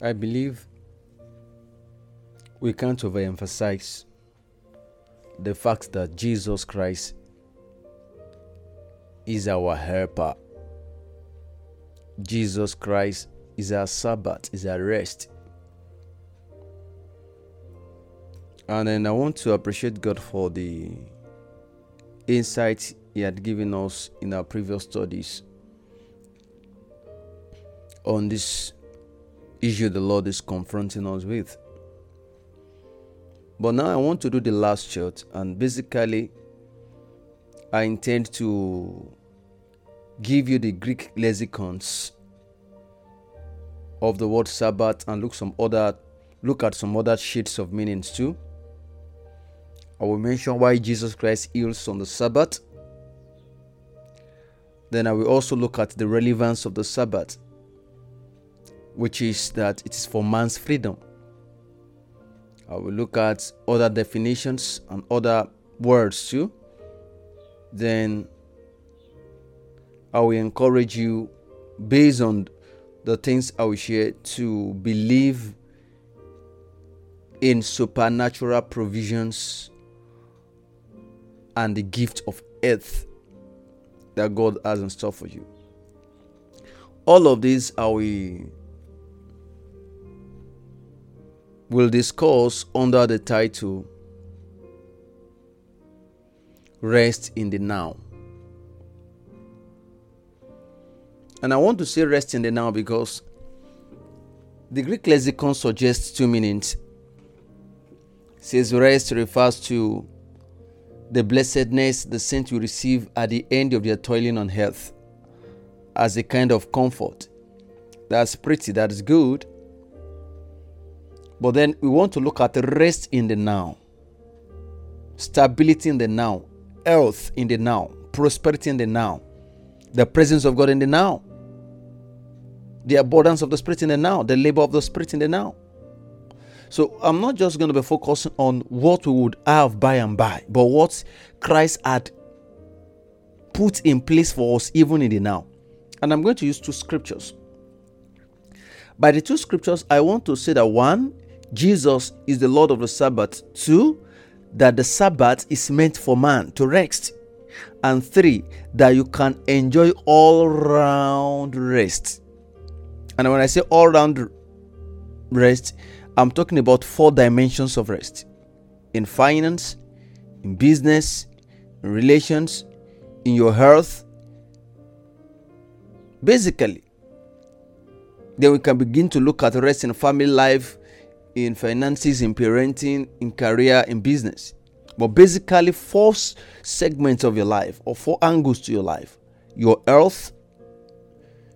I believe we can't overemphasize the fact that Jesus Christ is our helper. Jesus Christ is our Sabbath, is our rest. And then I want to appreciate God for the insight He had given us in our previous studies on this issue the Lord is confronting us with. But now I want to do the last chart, and basically, I intend to give you the Greek lexicons of the word Sabbath and look some other look at some other shades of meanings too. I will mention why Jesus Christ heals on the Sabbath. Then I will also look at the relevance of the Sabbath, which is that it is for man's freedom. I will look at other definitions and other words too. Then I will encourage you, based on the things I will share, to believe in supernatural provisions and the gift of earth that God has in store for you. All of these I will, will discuss under the title Rest in the Now. And I want to say rest in the now because the Greek lexicon suggests two meanings. It says rest refers to the blessedness the saints will receive at the end of their toiling on earth as a kind of comfort. That's pretty, that's good. But then we want to look at rest in the now, stability in the now, health in the now, prosperity in the now, the presence of God in the now the abundance of the Spirit in the now, the labor of the Spirit in the now. So I'm not just going to be focusing on what we would have by and by, but what Christ had put in place for us even in the now. And I'm going to use two scriptures. By the two scriptures, I want to say that one, Jesus is the Lord of the Sabbath. Two, that the Sabbath is meant for man to rest. And three, that you can enjoy all round rest. And when I say all round rest, I'm talking about four dimensions of rest in finance, in business, in relations, in your health. Basically, then we can begin to look at rest in family life, in finances, in parenting, in career, in business. But basically, four segments of your life or four angles to your life your health,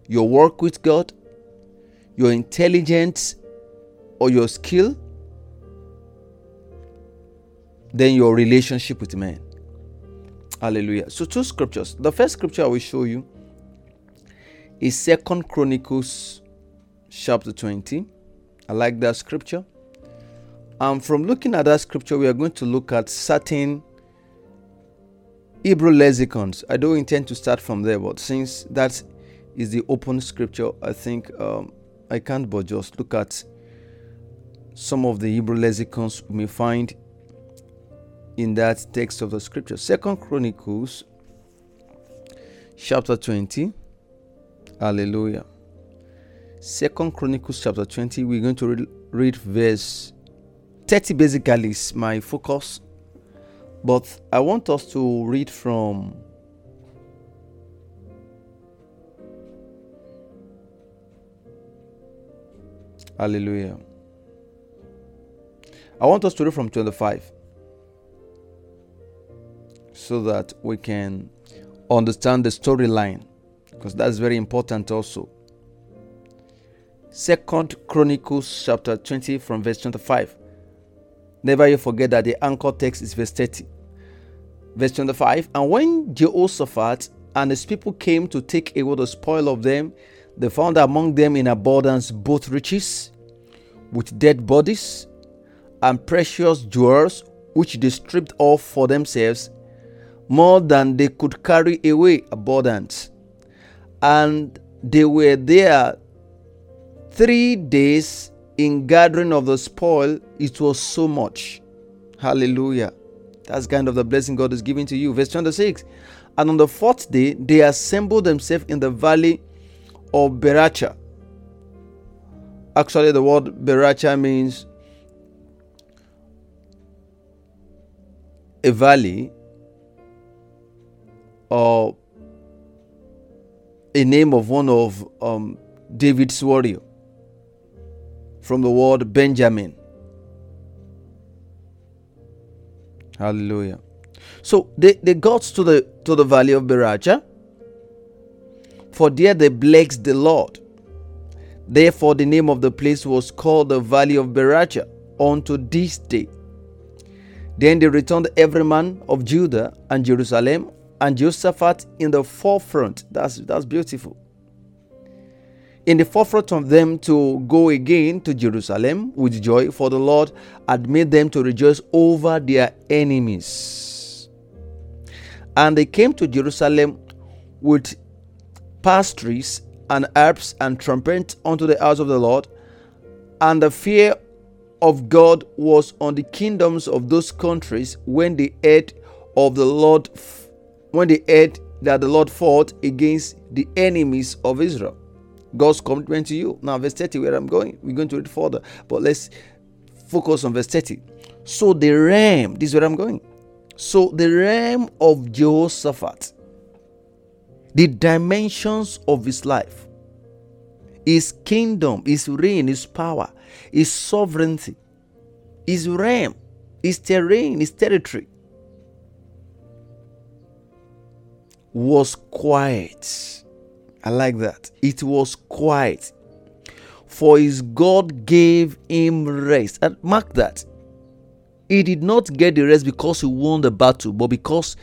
your work with God, your intelligence or your skill, then your relationship with men. Hallelujah. So two scriptures. The first scripture I will show you is Second Chronicles chapter 20. I like that scripture. And from looking at that scripture, we are going to look at certain Hebrew lexicons. I don't intend to start from there, but since that is the open scripture, I think um, I can't but just look at some of the Hebrew lexicons we may find in that text of the scripture. Second Chronicles chapter 20. Hallelujah. Second Chronicles chapter 20. We're going to read, read verse 30 basically is my focus. But I want us to read from Hallelujah. I want us to read from 25 so that we can understand the storyline because that's very important also. Second Chronicles chapter 20 from verse 25. Never you forget that the anchor text is verse 30. Verse 25 And when Jehoshaphat and his people came to take away the spoil of them, they found among them in abundance both riches with dead bodies and precious jewels which they stripped off for themselves, more than they could carry away abundance. And they were there three days in gathering of the spoil, it was so much. Hallelujah. That's kind of the blessing God is giving to you. Verse 26. And on the fourth day, they assembled themselves in the valley of Beracha. Actually, the word Beracha means a valley or a name of one of um, David's warrior from the word Benjamin. Hallelujah. So they, they got to the to the valley of Beracha, for there they blessed the Lord. Therefore, the name of the place was called the Valley of Beracha unto this day. Then they returned every man of Judah and Jerusalem and Jehoshaphat in the forefront. That's that's beautiful. In the forefront of them to go again to Jerusalem with joy, for the Lord had made them to rejoice over their enemies. And they came to Jerusalem with psalteries and harps and trumpets unto the house of the Lord, and the fear of God was on the kingdoms of those countries when they heard of the Lord when they heard that the Lord fought against the enemies of Israel. God's commitment to you. Now, verse 30, where I'm going, we're going to read further, but let's focus on verse 30. So the realm, this is where I'm going. So the realm of Jehoshaphat, the dimensions of his life, his kingdom, his reign, his power, his sovereignty, his realm, his terrain, his territory was quiet. I like that. It was quiet. For his God gave him rest. And mark that. He did not get the rest because he won the battle, but because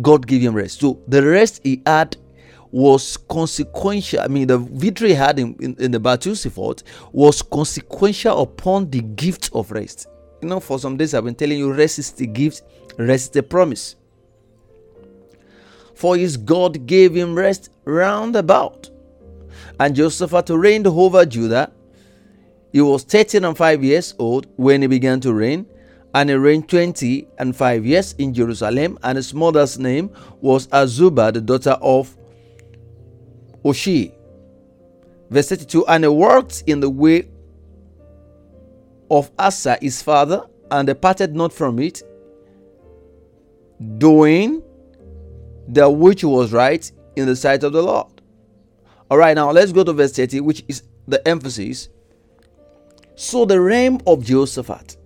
God gave him rest. So the rest he had was consequential. I mean, the victory he had in, in, in the battle he fought was consequential upon the gift of rest. You know, for some days I've been telling you, rest is the gift, rest is the promise for his God gave him rest round about. And Jehoshaphat reigned over Judah. He was 13 and 5 years old when he began to reign, and he reigned 20 and 5 years in Jerusalem, and his mother's name was Azubah, the daughter of Oshi. Verse 32 And he worked in the way of Asa his father, and departed not from it, doing the which was right in the sight of the Lord. All right, now let's go to verse 30, which is the emphasis. So the realm of Jehoshaphat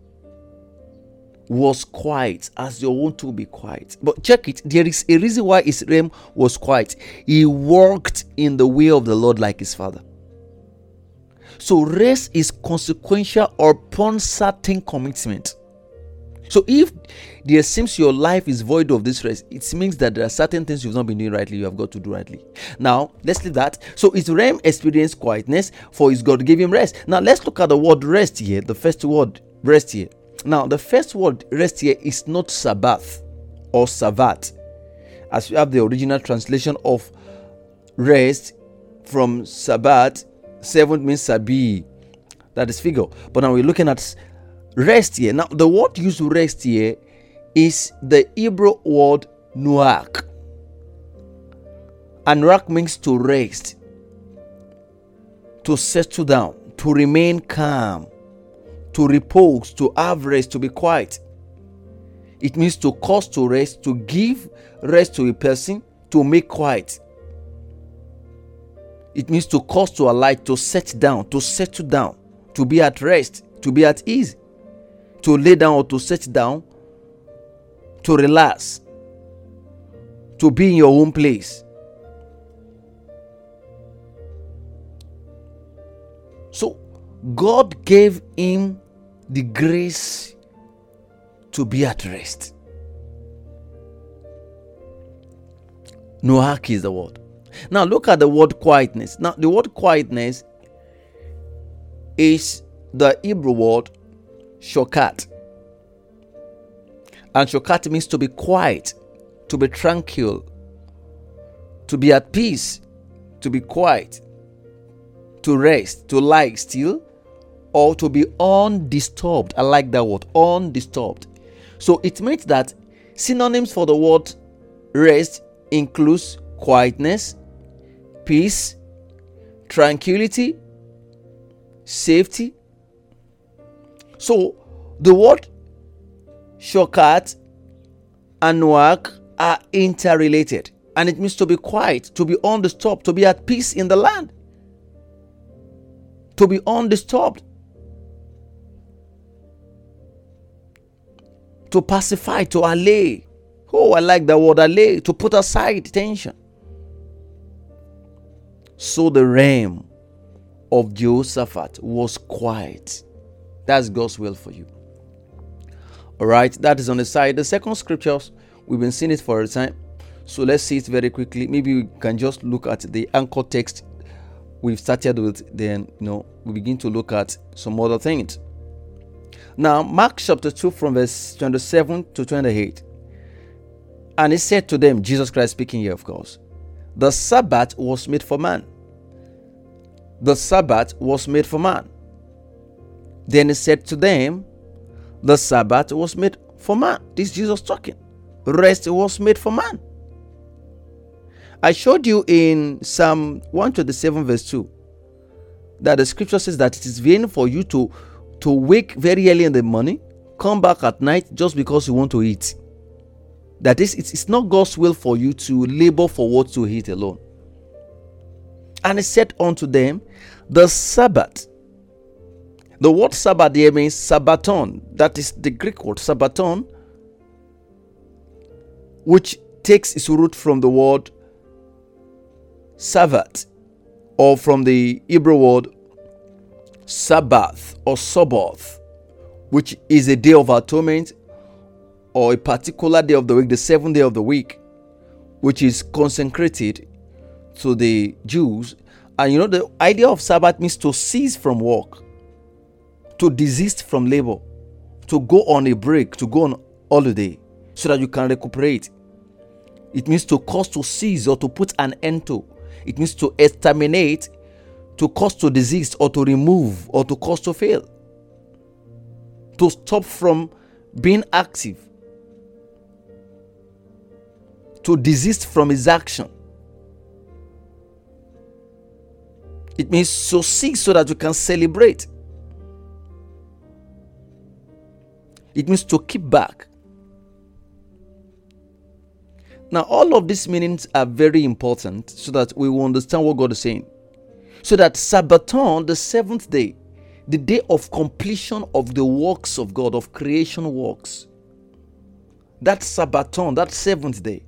was quiet as you want to be quiet. But check it, there is a reason why his realm was quiet. He walked in the way of the Lord like his father. So rest is consequential upon certain commitment. So if there seems your life is void of this rest, it means that there are certain things you've not been doing rightly, you have got to do rightly. Now, let's leave that. So it's realm experience quietness, for his God gave him rest. Now let's look at the word rest here, the first word rest here. Now, the first word rest here is not Sabbath or Sabbath, as we have the original translation of rest from Sabbath, seventh means Sabi, that is figure. But now we're looking at rest here. Now, the word used to rest here is the Hebrew word nuak. And nuak means to rest, to settle down, to remain calm, to repose, to have rest, to be quiet. It means to cause to rest, to give rest to a person, to make quiet. It means to cause to alight, to set down, to settle down, to be at rest, to be at ease to lay down or to sit down, to relax, to be in your own place. So, God gave him the grace to be at rest. Noach is the word. Now, look at the word quietness. Now, the word quietness is the Hebrew word shokat. And shokat means to be quiet, to be tranquil, to be at peace, to be quiet, to rest, to lie still, or to be undisturbed. I like that word, undisturbed. So it means that synonyms for the word rest includes quietness, peace, tranquility, safety. So the word shokat and work are interrelated and it means to be quiet, to be undisturbed, to be at peace in the land, to be undisturbed, to pacify, to allay. Oh, I like the word allay, to put aside tension. So the realm of Jehoshaphat was quiet. That's God's will for you. All right, that is on the side. The second scriptures, we've been seeing it for a time. So let's see it very quickly. Maybe we can just look at the anchor text we've started with, then you know we begin to look at some other things. Now, Mark chapter 2 from verse 27 to 28. And he said to them, Jesus Christ speaking here, of course, the Sabbath was made for man. The Sabbath was made for man. Then he said to them, The Sabbath was made for man. This Jesus talking. Rest was made for man. I showed you in Psalm 127, verse 2, that the scripture says that it is vain for you to, to wake very early in the morning, come back at night just because you want to eat. That is, it's, not God's will for you to labor for what to eat alone. And he said unto them, The Sabbath. The word Sabbath there means Sabbaton. That is the Greek word Sabbaton, which takes its root from the word Sabbath, or from the Hebrew word Sabbath or Sabbath, which is a day of atonement or a particular day of the week, the seventh day of the week, which is consecrated to the Jews. And you know, the idea of Sabbath means to cease from work, to desist from labor, to go on a break, to go on holiday, so that you can recuperate. It means to cause to cease or to put an end to. It means to exterminate, to cause to desist, or to remove, or to cause to fail. To stop from being active. To desist from his action. It means to cease so that you can celebrate. It means to keep back. Now, all of these meanings are very important so that we will understand what God is saying. So that Sabbaton, the seventh day, the day of completion of the works of God, of creation works, that Sabbaton, that seventh day,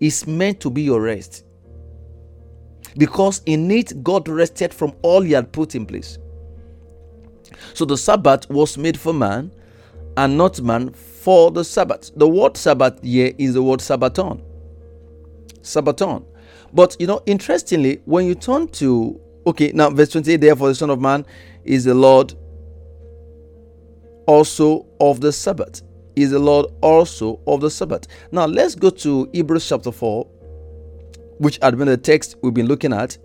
is meant to be your rest. Because in it, God rested from all He had put in place. So the Sabbath was made for man, and not man for the Sabbath. The word Sabbath here is the word Sabbaton. Sabbaton. But you know, interestingly, when you turn to okay, now verse 28, therefore the Son of Man is the Lord also of the Sabbath. Is the Lord also of the Sabbath. Now let's go to Hebrews chapter 4, which had been the text we've been looking at.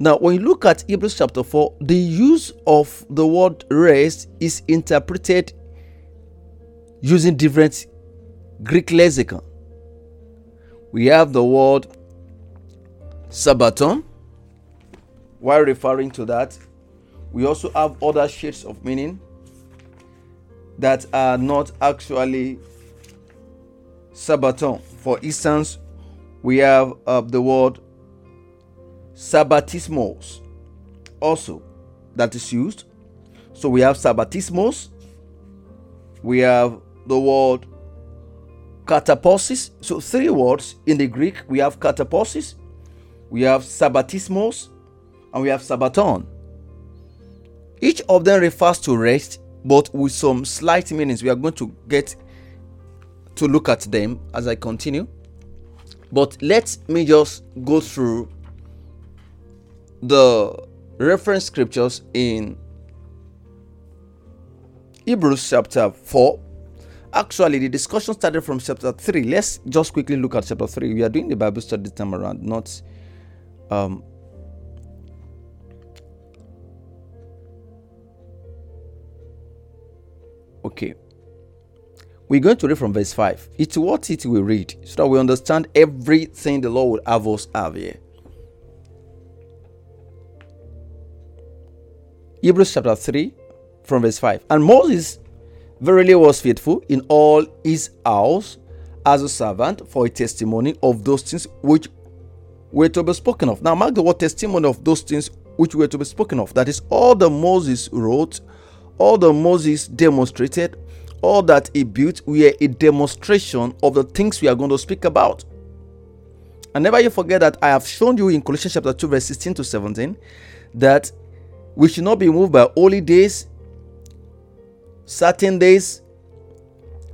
Now, when you look at Hebrews chapter 4, the use of the word rest is interpreted using different Greek lexicon. We have the word Sabbaton. While referring to that, we also have other shades of meaning that are not actually Sabbaton. For instance, we have uh, the word Sabbatismos also that is used. So we have Sabbatismos, we have the word katapausis. So three words in the Greek. We have katapausis, we have sabbatismos, and we have sabbaton. Each of them refers to rest, but with some slight meanings. We are going to get to look at them as I continue. But let me just go through the reference scriptures in Hebrews chapter 4, Actually, the discussion started from chapter 3. Let's just quickly look at chapter 3. We are doing the Bible study this time around, not um, Okay. We're going to read from verse 5. It's what it we read so that we understand everything the Lord will have us have here. Hebrews chapter 3 from verse 5. And Moses verily was faithful in all his house as a servant for a testimony of those things which were to be spoken of. Now, mark the word testimony of those things which were to be spoken of. That is all the Moses wrote, all the Moses demonstrated, all that he built were a demonstration of the things we are going to speak about. And never you forget that I have shown you in Colossians chapter 2, verse 16 to 17, that we should not be moved by holy days, certain days,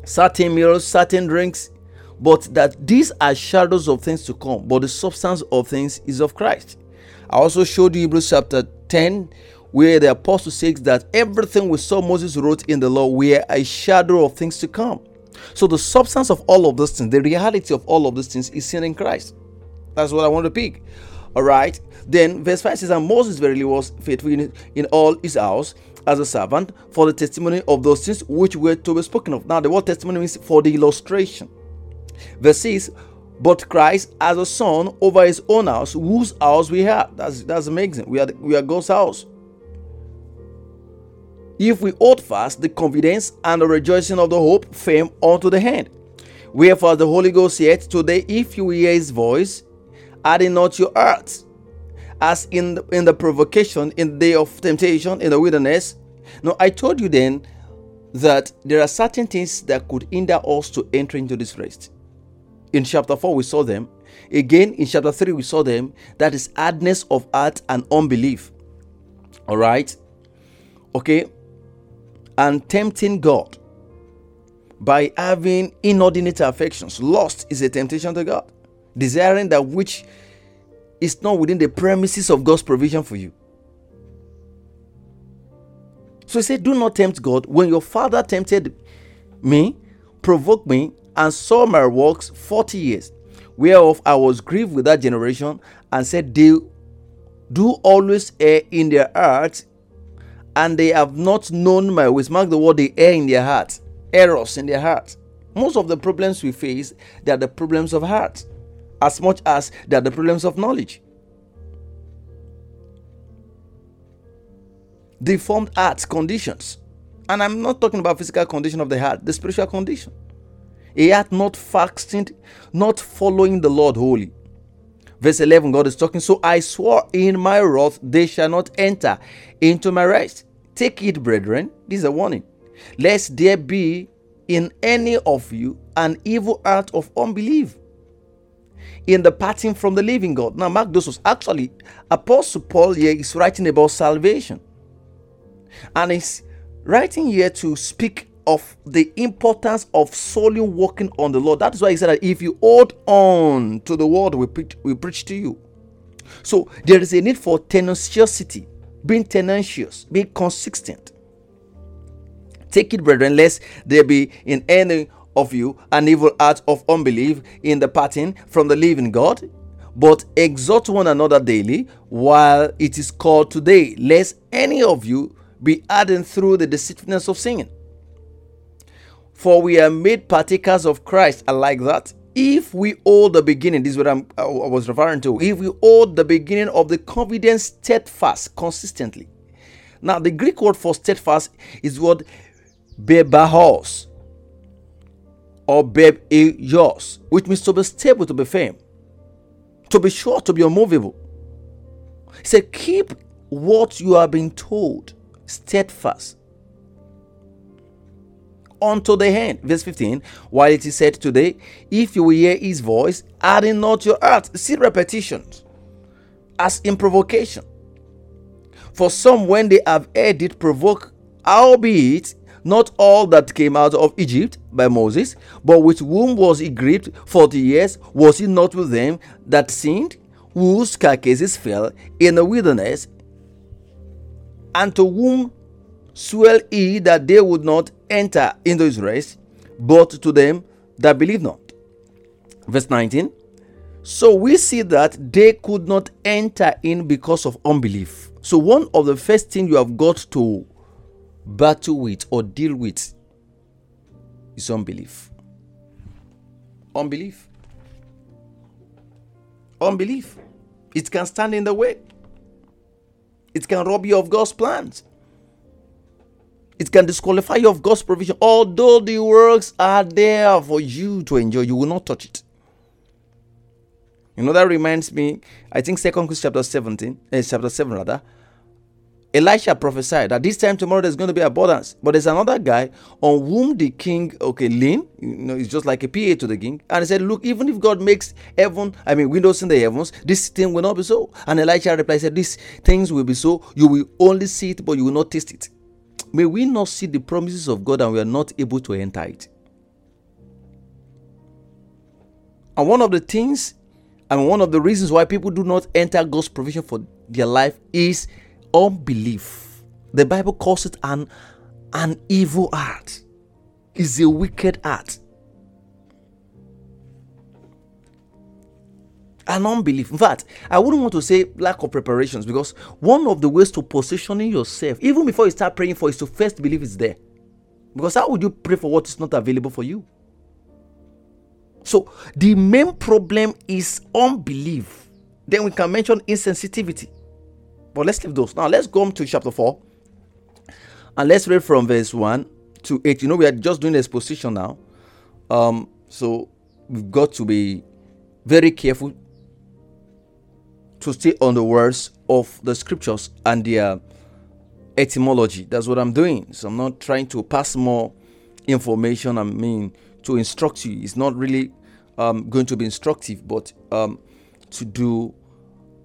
certain meals, certain drinks, but that these are shadows of things to come, but the substance of things is of Christ. I also showed you Hebrews chapter 10, where the apostle says that everything we saw Moses wrote in the law were a shadow of things to come. So the substance of all of those things, the reality of all of those things is seen in Christ. That's what I want to pick. All right. Then verse 5 says, And Moses verily was faithful in, in all his house as a servant for the testimony of those things which were to be spoken of. Now, the word testimony means for the illustration. Verse 6 but Christ as a son over his own house, whose house we have. That's that's amazing. We are we are God's house. If we hold fast the confidence and the rejoicing of the hope fame unto the hand. Wherefore the Holy Ghost said, Today, if you hear his voice, adding not your hearts, as in the, in the provocation in the day of temptation in the wilderness. Now I told you then that there are certain things that could hinder us to enter into this rest. In chapter 4, we saw them. Again, in chapter 3, we saw them. That is hardness of heart and unbelief. All right. Okay. And tempting God by having inordinate affections. Lust is a temptation to God. Desiring that which is not within the premises of God's provision for you. So he said, Do not tempt God. When your father tempted me, provoked me, and saw my works forty years, whereof I was grieved with that generation, and said, They do always err in their hearts, and they have not known my ways. Mark the word they err in their hearts, errors in their hearts. Most of the problems we face, they are the problems of heart, as much as they are the problems of knowledge. Deformed heart conditions. And I'm not talking about physical condition of the heart, the spiritual condition. A heart not fasting, not following the Lord wholly. Verse 11, God is talking. So I swore in my wrath, they shall not enter into my rest. Take it, brethren. This is a warning. Lest there be in any of you an evil heart of unbelief in the parting from the living God. Now, mark this was actually Apostle Paul here is writing about salvation. And he's writing here to speak of the importance of solely working on the Lord. That is why he said that if you hold on to the word we preach, we preach to you. So there is a need for tenacity, being tenacious, being consistent. Take it, brethren, lest there be in any of you an evil heart of unbelief in the parting from the living God. But exhort one another daily while it is called today, lest any of you be hardened through the deceitfulness of sin. For we are made partakers of Christ, I like that. If we hold the beginning, this is what I'm, I was referring to. If we hold the beginning of the confidence steadfast, consistently. Now, the Greek word for steadfast is what bebahos or beb which means to be stable, to be firm, to be sure, to be unmovable. He said, Keep what you are being told steadfast unto the hand. Verse 15, while it is said today, if you will hear his voice, adding not your heart. See repetitions as in provocation. For some, when they have heard it, provoke, albeit not all that came out of Egypt by Moses, but with whom was he grieved forty years? Was he not with them that sinned, whose carcasses fell in the wilderness? And to whom swell he that they would not enter into his rest, but to them that believe not. Verse 19. So we see that they could not enter in because of unbelief. So, one of the first things you have got to battle with or deal with is unbelief. Unbelief. Unbelief. It can stand in the way. It can rob you of God's plans. It can disqualify you of God's provision. Although the works are there for you to enjoy, you will not touch it. You know, that reminds me, I think Second Kings chapter 17, eh, chapter 7 rather. Elisha prophesied that this time tomorrow there's going to be abundance. But there's another guy on whom the king, okay, lean, you know, he's just like a PA to the king. And he said, Look, even if God makes heaven, I mean, windows in the heavens, this thing will not be so. And Elisha replied, said, These things will be so. You will only see it, but you will not taste it. May we not see the promises of God and we are not able to enter it. And one of the things, and one of the reasons why people do not enter God's provision for their life is unbelief. The Bible calls it an, an evil art, is a wicked art. An unbelief. In fact, I wouldn't want to say lack of preparations because one of the ways to positioning yourself, even before you start praying for, is to first believe it's there. Because how would you pray for what is not available for you? So the main problem is unbelief. Then we can mention insensitivity. But let's leave those. Now let's go to chapter 4. And let's read from verse 1 to 8. You know, we are just doing the exposition now. Um, so we've got to be very careful to stay on the words of the scriptures and their etymology. That's what I'm doing. So I'm not trying to pass more information. I mean, to instruct you. It's not really um, going to be instructive, but um, to do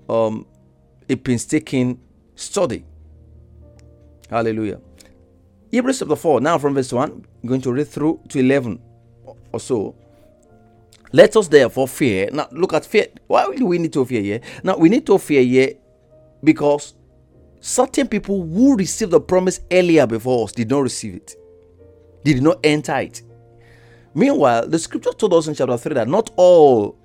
um, a painstaking study. Hallelujah. Hebrews chapter 4, now from verse 1, I'm going to read through to 11 or so. Let us therefore fear. Now, look at fear. Why do we need to fear here? Now, we need to fear here because certain people who received the promise earlier before us did not receive it, they did not enter it. Meanwhile, the scripture told us in chapter 3 that not all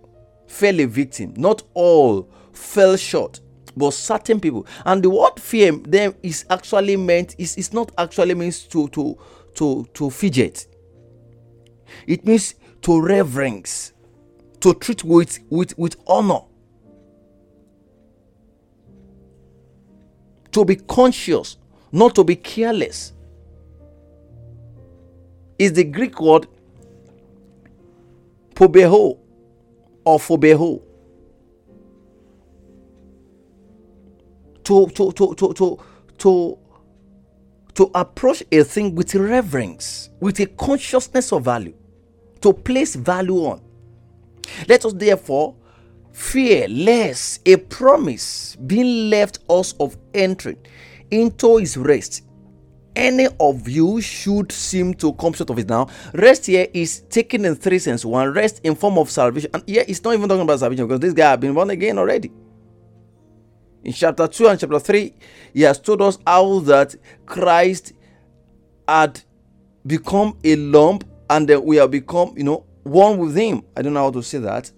fell a victim, not all fell short but certain people. And the word fear them is actually meant is it's not actually means to to to to fidget. It means to reverence to treat with with with honor. To be conscious not to be careless. Is the greek word pobeho or phobeho to to to to to to to approach a thing with reverence, with a consciousness of value, to place value on. Let us therefore fear lest a promise being left us of entering into his rest any of you should seem to come short of it now. Rest here is taken in three senses. One, rest in form of salvation. And here it's not even talking about salvation because this guy has been born again already. In chapter 2 and chapter 3, he has told us how that Christ had become a lump and that we have become, you know, one with him. I don't know how to say that.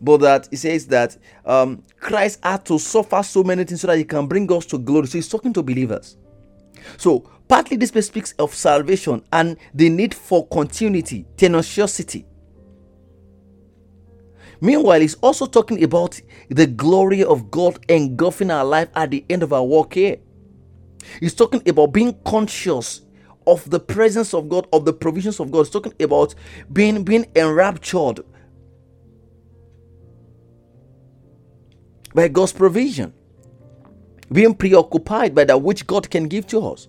But that he says that um, Christ had to suffer so many things so that he can bring us to glory. So he's talking to believers. So partly this speaks of salvation and the need for continuity, tenacity. Meanwhile, he's also talking about the glory of God engulfing our life at the end of our walk here. He's talking about being conscious of the presence of God, of the provisions of God. He's talking about being being enraptured by God's provision, being preoccupied by that which God can give to us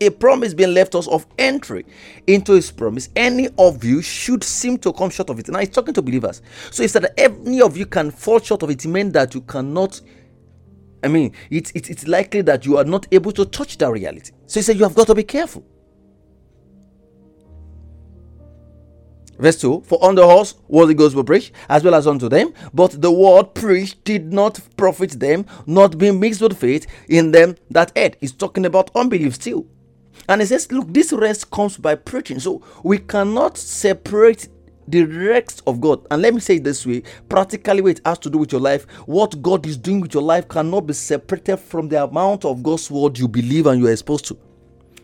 a promise being left us of entry into his promise, any of you should seem to come short of it. Now he's talking to believers. So he said that any of you can fall short of it, it meant that you cannot. I mean, it's, it's, it's likely that you are not able to touch that reality. So he said, You have got to be careful. Verse 2 For on the horse was the gospel preached, as well as unto them, but the word preached did not profit them, not being mixed with faith in them that heard. He's talking about unbelief still. And he says, Look, this rest comes by preaching. So we cannot separate the rest of God. And let me say it this way practically, what it has to do with your life, what God is doing with your life cannot be separated from the amount of God's word you believe and you are exposed to.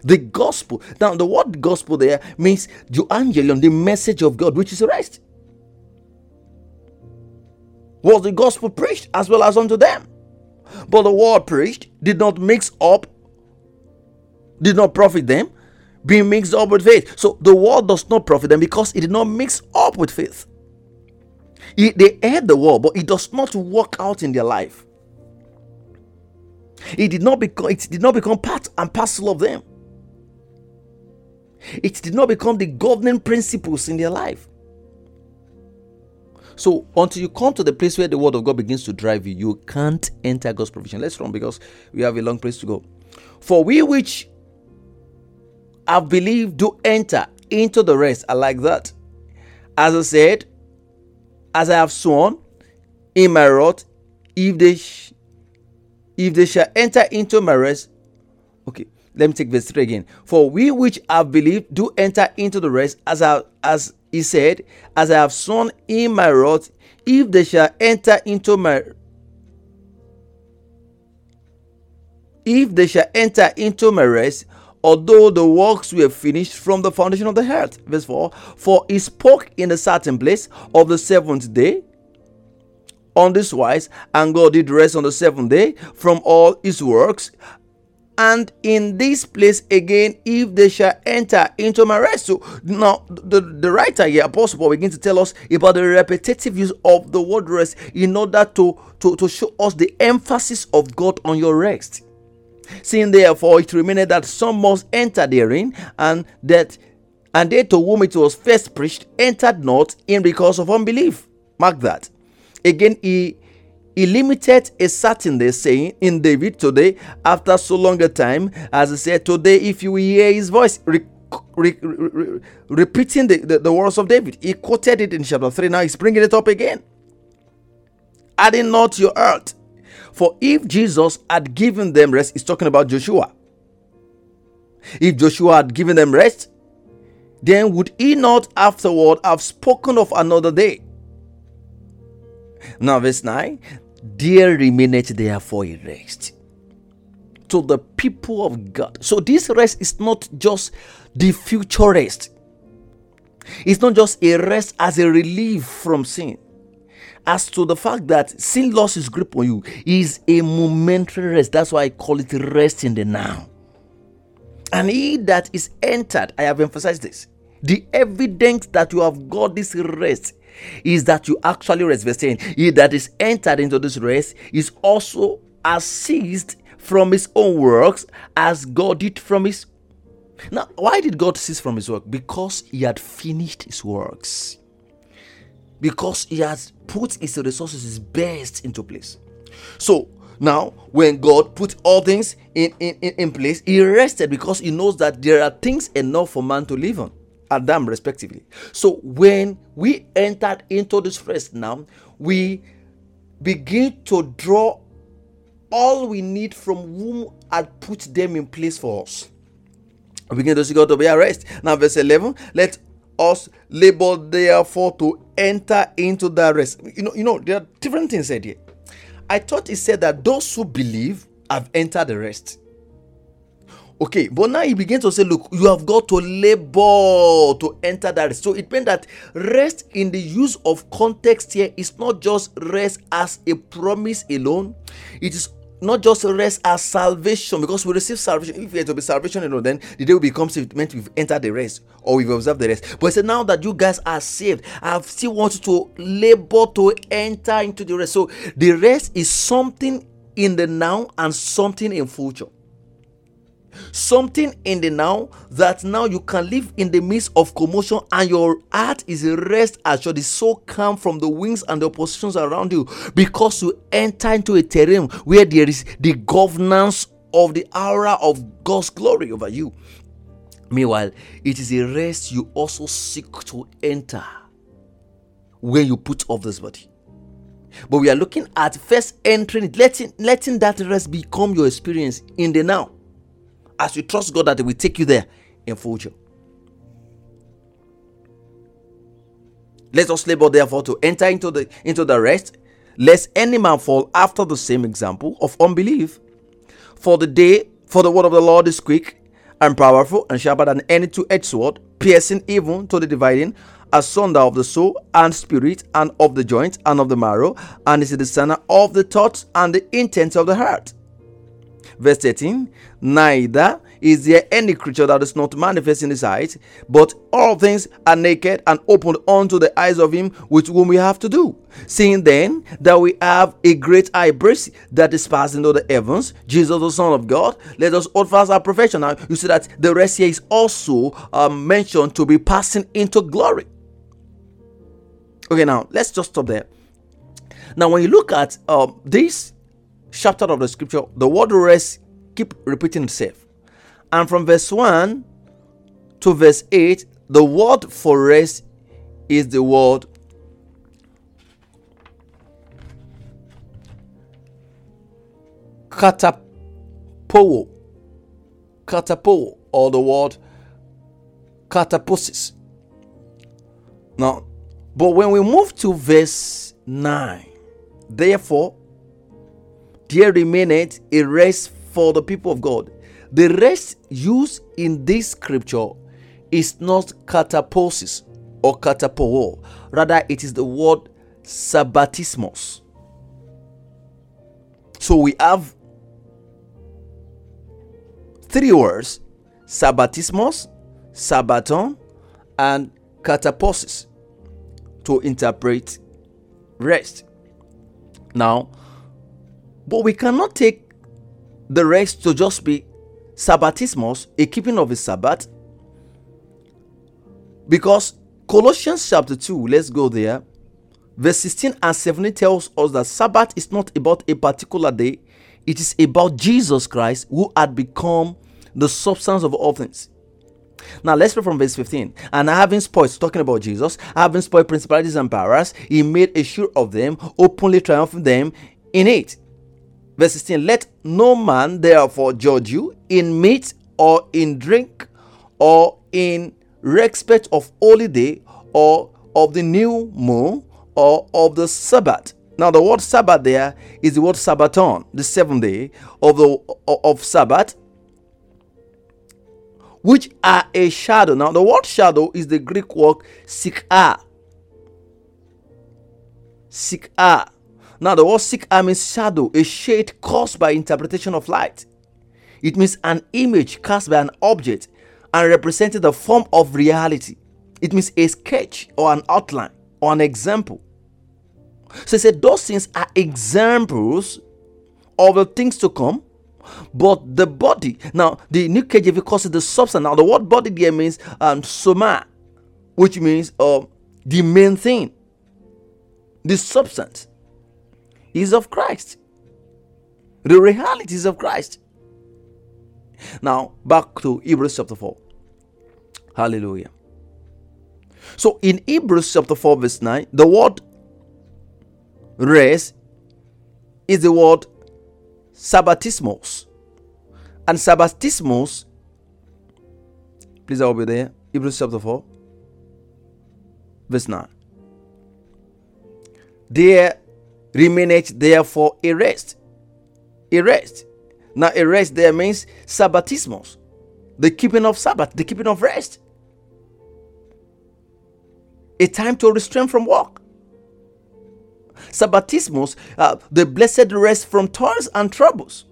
The gospel. Now, the word gospel there means the angelion, the message of God, which is rest. Was the gospel preached as well as unto them? But the word preached did not mix up, did not profit them, being mixed up with faith. So the word does not profit them because it did not mix up with faith. It, they heard the word, but it does not work out in their life. It did not become it did not become part and parcel of them. It did not become the governing principles in their life. So until you come to the place where the word of God begins to drive you, you can't enter God's provision. Let's run because we have a long place to go. For we which have believed do enter into the rest I like that. As I said, as I have sworn in my wrath, if they sh- if they shall enter into my rest, okay, let me take verse 3 again. For we which have believed do enter into the rest, as I, as he said, as I have sworn in my wrath, if they shall enter into my if they shall enter into my rest, although the works were finished from the foundation of the earth. Verse 4 For he spoke in a certain place of the seventh day on this wise, and God did rest on the seventh day from all his works. And in this place again if they shall enter into my rest. So now the, the writer here apostle paul begins to tell us about the repetitive use of the word rest in order to to, to show us the emphasis of god on your rest seeing therefore it remained that some must enter therein and that and they to whom it was first preached entered not in because of unbelief mark that again he he limited a certain day, saying in David today, after so long a time, as he said, Today, if you hear his voice, re- re- re- repeating the, the, the words of David. He quoted it in chapter 3. Now he's bringing it up again. Adding not your earth. For if Jesus had given them rest, he's talking about Joshua. If Joshua had given them rest, then would he not afterward have spoken of another day? Now, verse 9 There remaineth therefore a rest to the people of God. So, this rest is not just the future rest, it's not just a rest as a relief from sin. As to the fact that sin lost its grip on you is a momentary rest. That's why I call it rest in the now. And he that is entered, I have emphasized this, the evidence that you have got this rest is that you actually rest. Verse 10 He that is entered into this rest is also as ceased from his own works as God did from his. Now, why did God cease from his work? Because he had finished his works. Because he has put his resources, his best into place. So, now, when God put all things in, in, in place, he rested because he knows that there are things enough for man to live on. Adam, respectively. So when we entered into this rest now, we begin to draw all we need from whom had put them in place for us. We begin to see God to be our rest. Now, verse 11, let us labor therefore to enter into that rest. You know, you know, there are different things said here. I thought he said that those who believe have entered the rest. Okay, but now he begins to say, Look, you have got to labor to enter that rest. So it means that rest in the use of context here is not just rest as a promise alone, it is not just rest as salvation because we receive salvation. If it to be salvation alone, then the day will become meant we've entered the rest or we've observed the rest. But said now that you guys are saved, I still want to labor to enter into the rest. So the rest is something in the now and something in future something in the now that now you can live in the midst of commotion and your heart is a rest assured is so calm from the winds and the oppositions around you because you enter into a terrain where there is the governance of the aura of God's glory over you. Meanwhile, it is a rest you also seek to enter when you put off this body. But we are looking at first entering letting, letting that rest become your experience in the now as you trust God that He will take you there in future. Let us labor therefore to enter into the into the rest, lest any man fall after the same example of unbelief. For the day, for the word of the Lord is quick and powerful and sharper than any two-edged sword, piercing even to the dividing asunder of the soul and spirit and of the joints and of the marrow, and is the discerner of the thoughts and the intents of the heart. Verse 13 Neither is there any creature that is not manifest in his sight, but all things are naked and opened unto the eyes of him with whom we have to do. Seeing then that we have a great high priest that is passing into the heavens, Jesus the Son of God, let us hold fast our profession. Now you see that the rest here is also um, mentioned to be passing into glory. Okay, now let's just stop there. Now, when you look at um, this chapter of the scripture, the word rest keep repeating itself. And from verse 1 to verse 8, the word for rest is the word katapo, katapo, or the word katapausis. Now, but when we move to verse 9, therefore, there remaineth a rest for the people of God. The rest used in this scripture is not katapausis or katapo, rather, it is the word sabbatismos. So we have three words sabbatismos, sabbaton, and katapausis to interpret rest. Now, but we cannot take the rest to just be sabbatismos, a keeping of a Sabbath, because Colossians chapter 2, let's go there. Verse 16 and 17 tells us that Sabbath is not about a particular day, it is about Jesus Christ who had become the substance of all things. Now let's read from verse 15. And having spoiled, talking about Jesus, having spoiled principalities and powers, he made a show of them, openly triumphing them in it. Verse 16 Let no man therefore judge you in meat or in drink or in respect of holy day or of the new moon or of the Sabbath. Now the word Sabbath there is the word Sabbaton, the seventh day of the of Sabbath which are a shadow. Now, the word shadow is the Greek word sikah. Sikah. Now, the word sikah means shadow, a shade caused by interpretation of light. It means an image cast by an object and representing the form of reality. It means a sketch or an outline or an example. So he said those things are examples of the things to come but the body, now the New KJV calls it the substance. Now the word body there means um, soma, which means uh, the main thing. The substance is of Christ. The realities of Christ. Now back to Hebrews chapter 4. Hallelujah. So in Hebrews chapter 4, verse 9, the word race is the word sabbatismos. And sabbatismos, please I'll be there. Hebrews chapter 4, verse 9. There remaineth therefore a rest. A rest. Now, a rest there means sabbatismos, the keeping of Sabbath, the keeping of rest. A time to restrain from work. Sabbatismos, uh, the blessed rest from toils and troubles.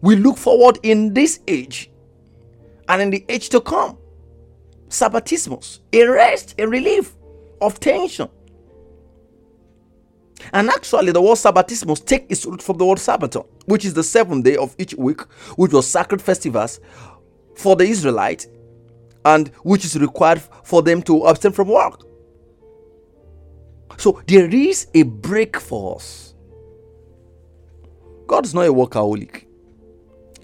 We look forward in this age and in the age to come. Sabbatismos, a rest, a relief of tension. And actually, the word Sabbatismos take its root from the word Sabbaton, which is the seventh day of each week, which was sacred festivals for the Israelite, and which is required for them to abstain from work. So there is a break for us. God is not a workaholic.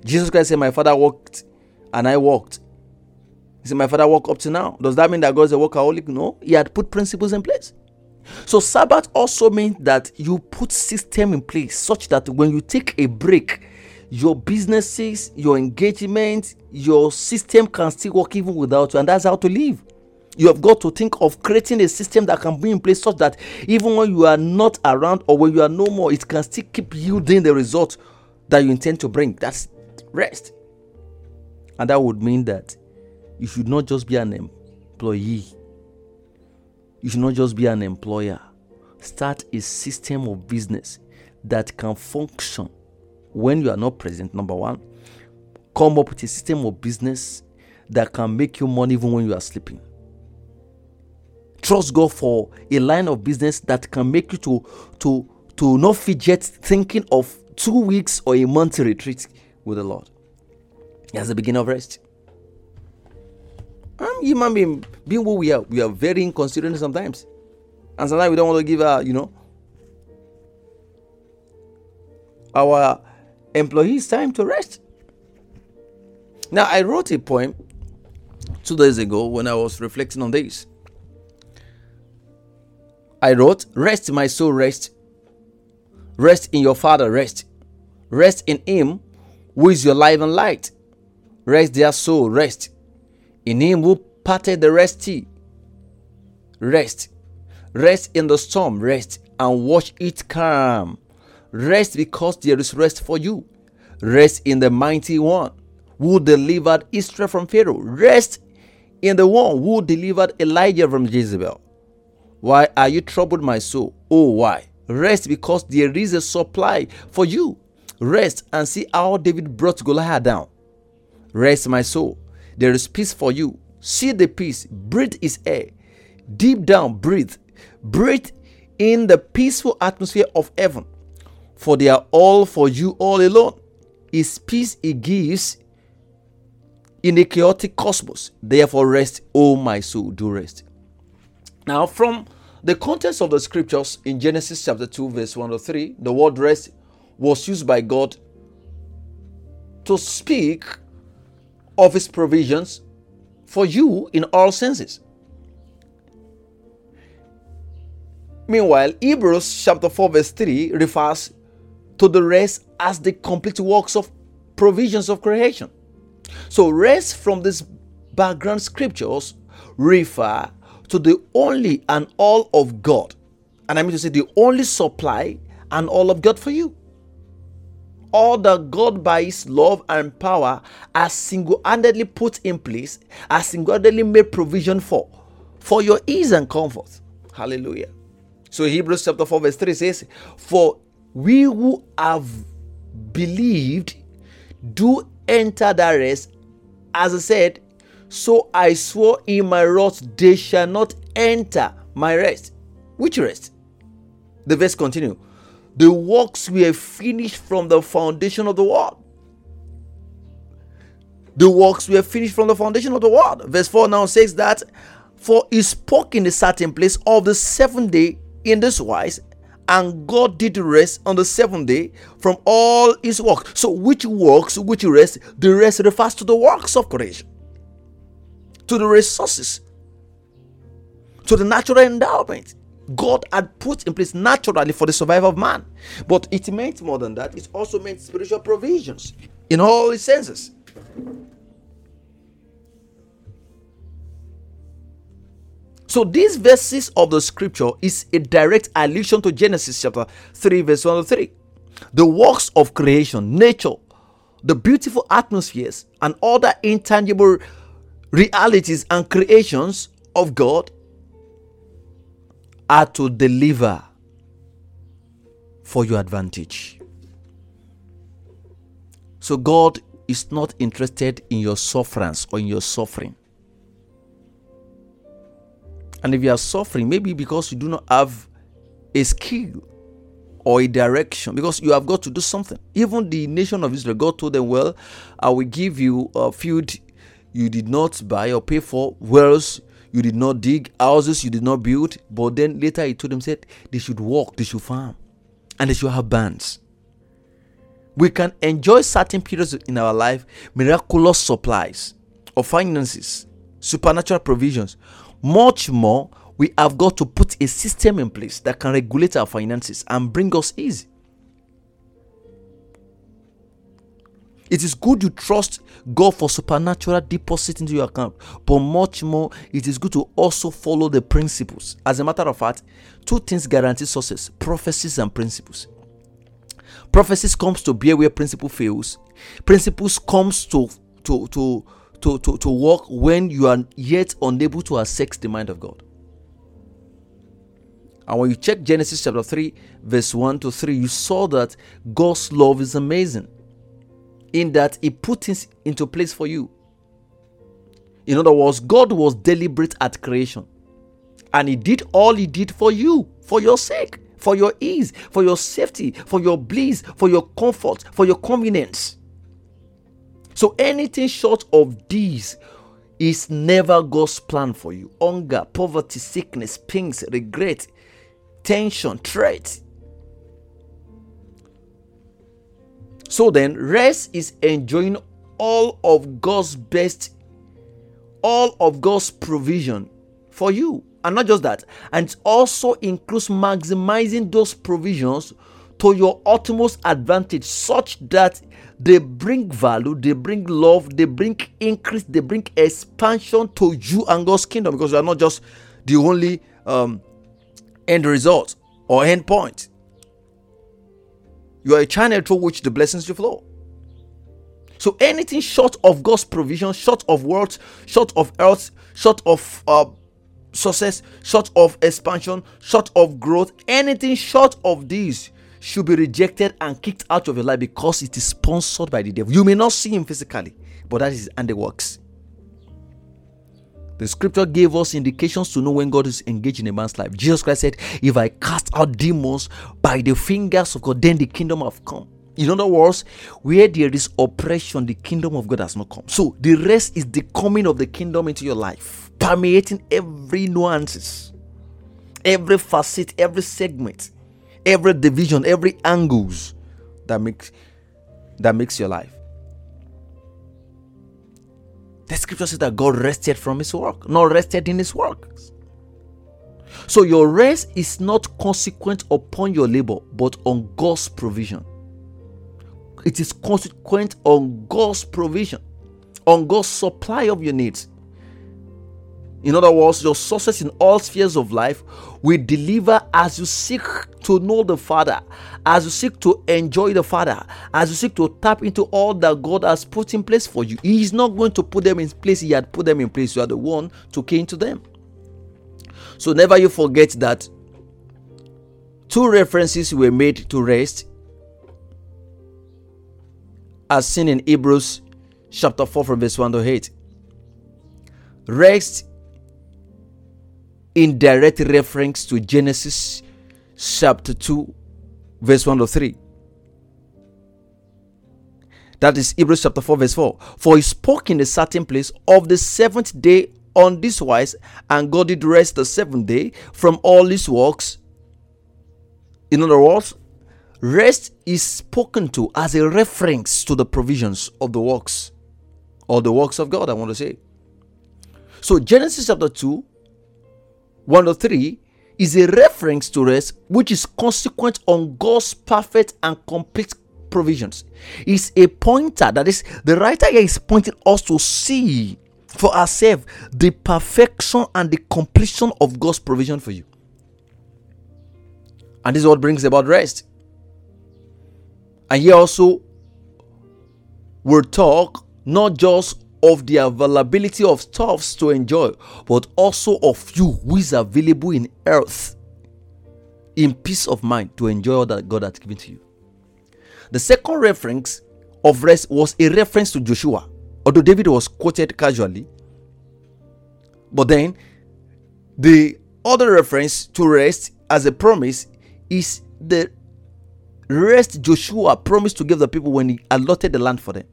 Jesus Christ said, My father walked and I walked. He said, My father walked up to now. Does that mean that God is a workaholic? No. He had put principles in place. So Sabbath also means that you put system in place such that when you take a break, your businesses, your engagement, your system can still work even without you, and that's how to live you have got to think of creating a system that can be in place such that even when you are not around or when you are no more, it can still keep yielding the result that you intend to bring. That's rest. And that would mean that you should not just be an employee, you should not just be an employer. Start a system of business that can function when you are not present, number one. Come up with a system of business that can make you money even when you are sleeping. Trust God for a line of business that can make you to to to not fidget thinking of two weeks or a month retreat with the Lord. That's the beginning of rest. I'm human being, being who we are, we are very inconsiderate sometimes. And sometimes we don't want to give our, you know, our employees time to rest. Now, I wrote a poem two days ago when I was reflecting on this. I wrote, Rest, my soul, rest. Rest in your Father, rest. Rest in Him who is your life and light. Rest their soul, rest. In Him who parted the Red Sea. Rest. Rest in the storm, rest, and watch it calm. Rest because there is rest for you. Rest in the mighty one who delivered Israel from Pharaoh. Rest in the one who delivered Elijah from Jezebel. Why are you troubled, my soul? Oh, why? Rest because there is a supply for you. Rest and see how David brought Goliath down. Rest, my soul. There is peace for you. See the peace. Breathe his air. Deep down, breathe. Breathe in the peaceful atmosphere of heaven. For they are all for you all alone. His peace he gives in a chaotic cosmos. Therefore, rest, O my soul, do rest. Now, from the context of the scriptures in Genesis chapter 2, verse 1 to 3, the word rest was used by God to speak of his provisions for you in all senses. Meanwhile, Hebrews chapter 4, verse 3 refers to the rest as the complete works of provisions of creation. So, rest from these background scriptures refer to the only and all of God. And I mean to say, the only supply and all of God for you. All that God, by His love and power, has single handedly put in place, has single handedly made provision for, for your ease and comfort. Hallelujah. So, Hebrews chapter 4, verse 3 says, For we who have believed do enter that rest. As I said, so I swore in my wrath, they shall not enter my rest. Which rest? The verse continue. The works were finished from the foundation of the world. The works were finished from the foundation of the world. Verse 4 now says that, For he spoke in a certain place of the seventh day in this wise, and God did rest on the seventh day from all his work. So, which works, which rest? The rest refers to the works of creation, to the resources, to the natural endowment God had put in place naturally for the survival of man. But it meant more than that, it also meant spiritual provisions in all its senses. So these verses of the scripture is a direct allusion to Genesis chapter 3 verse 1 to 3. The works of creation, nature, the beautiful atmospheres and other intangible realities and creations of God are to deliver for your advantage. So God is not interested in your sufferance or in your suffering. And if you are suffering, maybe because you do not have a skill or a direction, because you have got to do something. Even the nation of Israel, God told them, Well, I will give you a field you did not buy or pay for, wells you did not dig, houses you did not build. But then later he told them, said they should walk, they should farm, and they should have bands. We can enjoy certain periods in our life, miraculous supplies of finances, supernatural provisions much more, we have got to put a system in place that can regulate our finances and bring us ease. It is good you trust God for supernatural deposit into your account, but much more, it is good to also follow the principles. As a matter of fact, two things guarantee success prophecies and principles. Prophecies comes to bear where principle fails. Principles comes to to to to to, to walk when you are yet unable to access the mind of God. And when you check Genesis chapter 3, verse 1 to 3, you saw that God's love is amazing in that He put things into place for you. In other words, God was deliberate at creation. And He did all He did for you, for your sake, for your ease, for your safety, for your bliss, for your comfort, for your convenience. So anything short of these is never God's plan for you. Hunger, poverty, sickness, pains, regret, tension, threat. So then, rest is enjoying all of God's best, all of God's provision for you. And not just that, and it also includes maximizing those provisions to your utmost advantage such that they bring value, they bring love, they bring increase, they bring expansion to you and God's kingdom because you are not just the only um, end result or end point. You are a channel through which the blessings flow. So anything short of God's provision, short of words, short of earth, short of uh, success, short of expansion, short of growth, anything short of these should be rejected and kicked out of your life because it is sponsored by the devil. You may not see him physically, but that is and the works. The scripture gave us indications to know when God is engaged in a man's life. Jesus Christ said, If I cast out demons by the fingers of God, then the kingdom have come. In other words, where there is oppression, the kingdom of God has not come. So the rest is the coming of the kingdom into your life, permeating every nuances, every facet, every segment every division, every angles that makes that makes your life. The scripture says that God rested from his work, not rested in his works. So your rest is not consequent upon your labor, but on God's provision. It is consequent on God's provision, on God's supply of your needs. In other words, your success in all spheres of life will deliver as you seek to know the Father, as you seek to enjoy the Father, as you seek to tap into all that God has put in place for you. He is not going to put them in place, He had put them in place. You are the one to key into them. So never you forget that two references were made to rest as seen in Hebrews chapter 4 from verse 1 to 8. Rest in direct reference to Genesis chapter 2, verse 1 to 3. That is Hebrews chapter 4, verse 4. For he spoke in a certain place of the seventh day on this wise, and God did rest the seventh day from all his works. In other words, rest is spoken to as a reference to the provisions of the works or the works of God, I want to say. So, Genesis chapter 2, 103 is a reference to rest which is consequent on God's perfect and complete provisions. It's a pointer that is the writer here is pointing us to see for ourselves the perfection and the completion of God's provision for you. And this is what brings about rest. And here also we'll talk not just of the availability of stuffs to enjoy, but also of you who is available in earth in peace of mind to enjoy all that God has given to you. The second reference of rest was a reference to Joshua, although David was quoted casually. But then the other reference to rest as a promise is the rest Joshua promised to give the people when he allotted the land for them.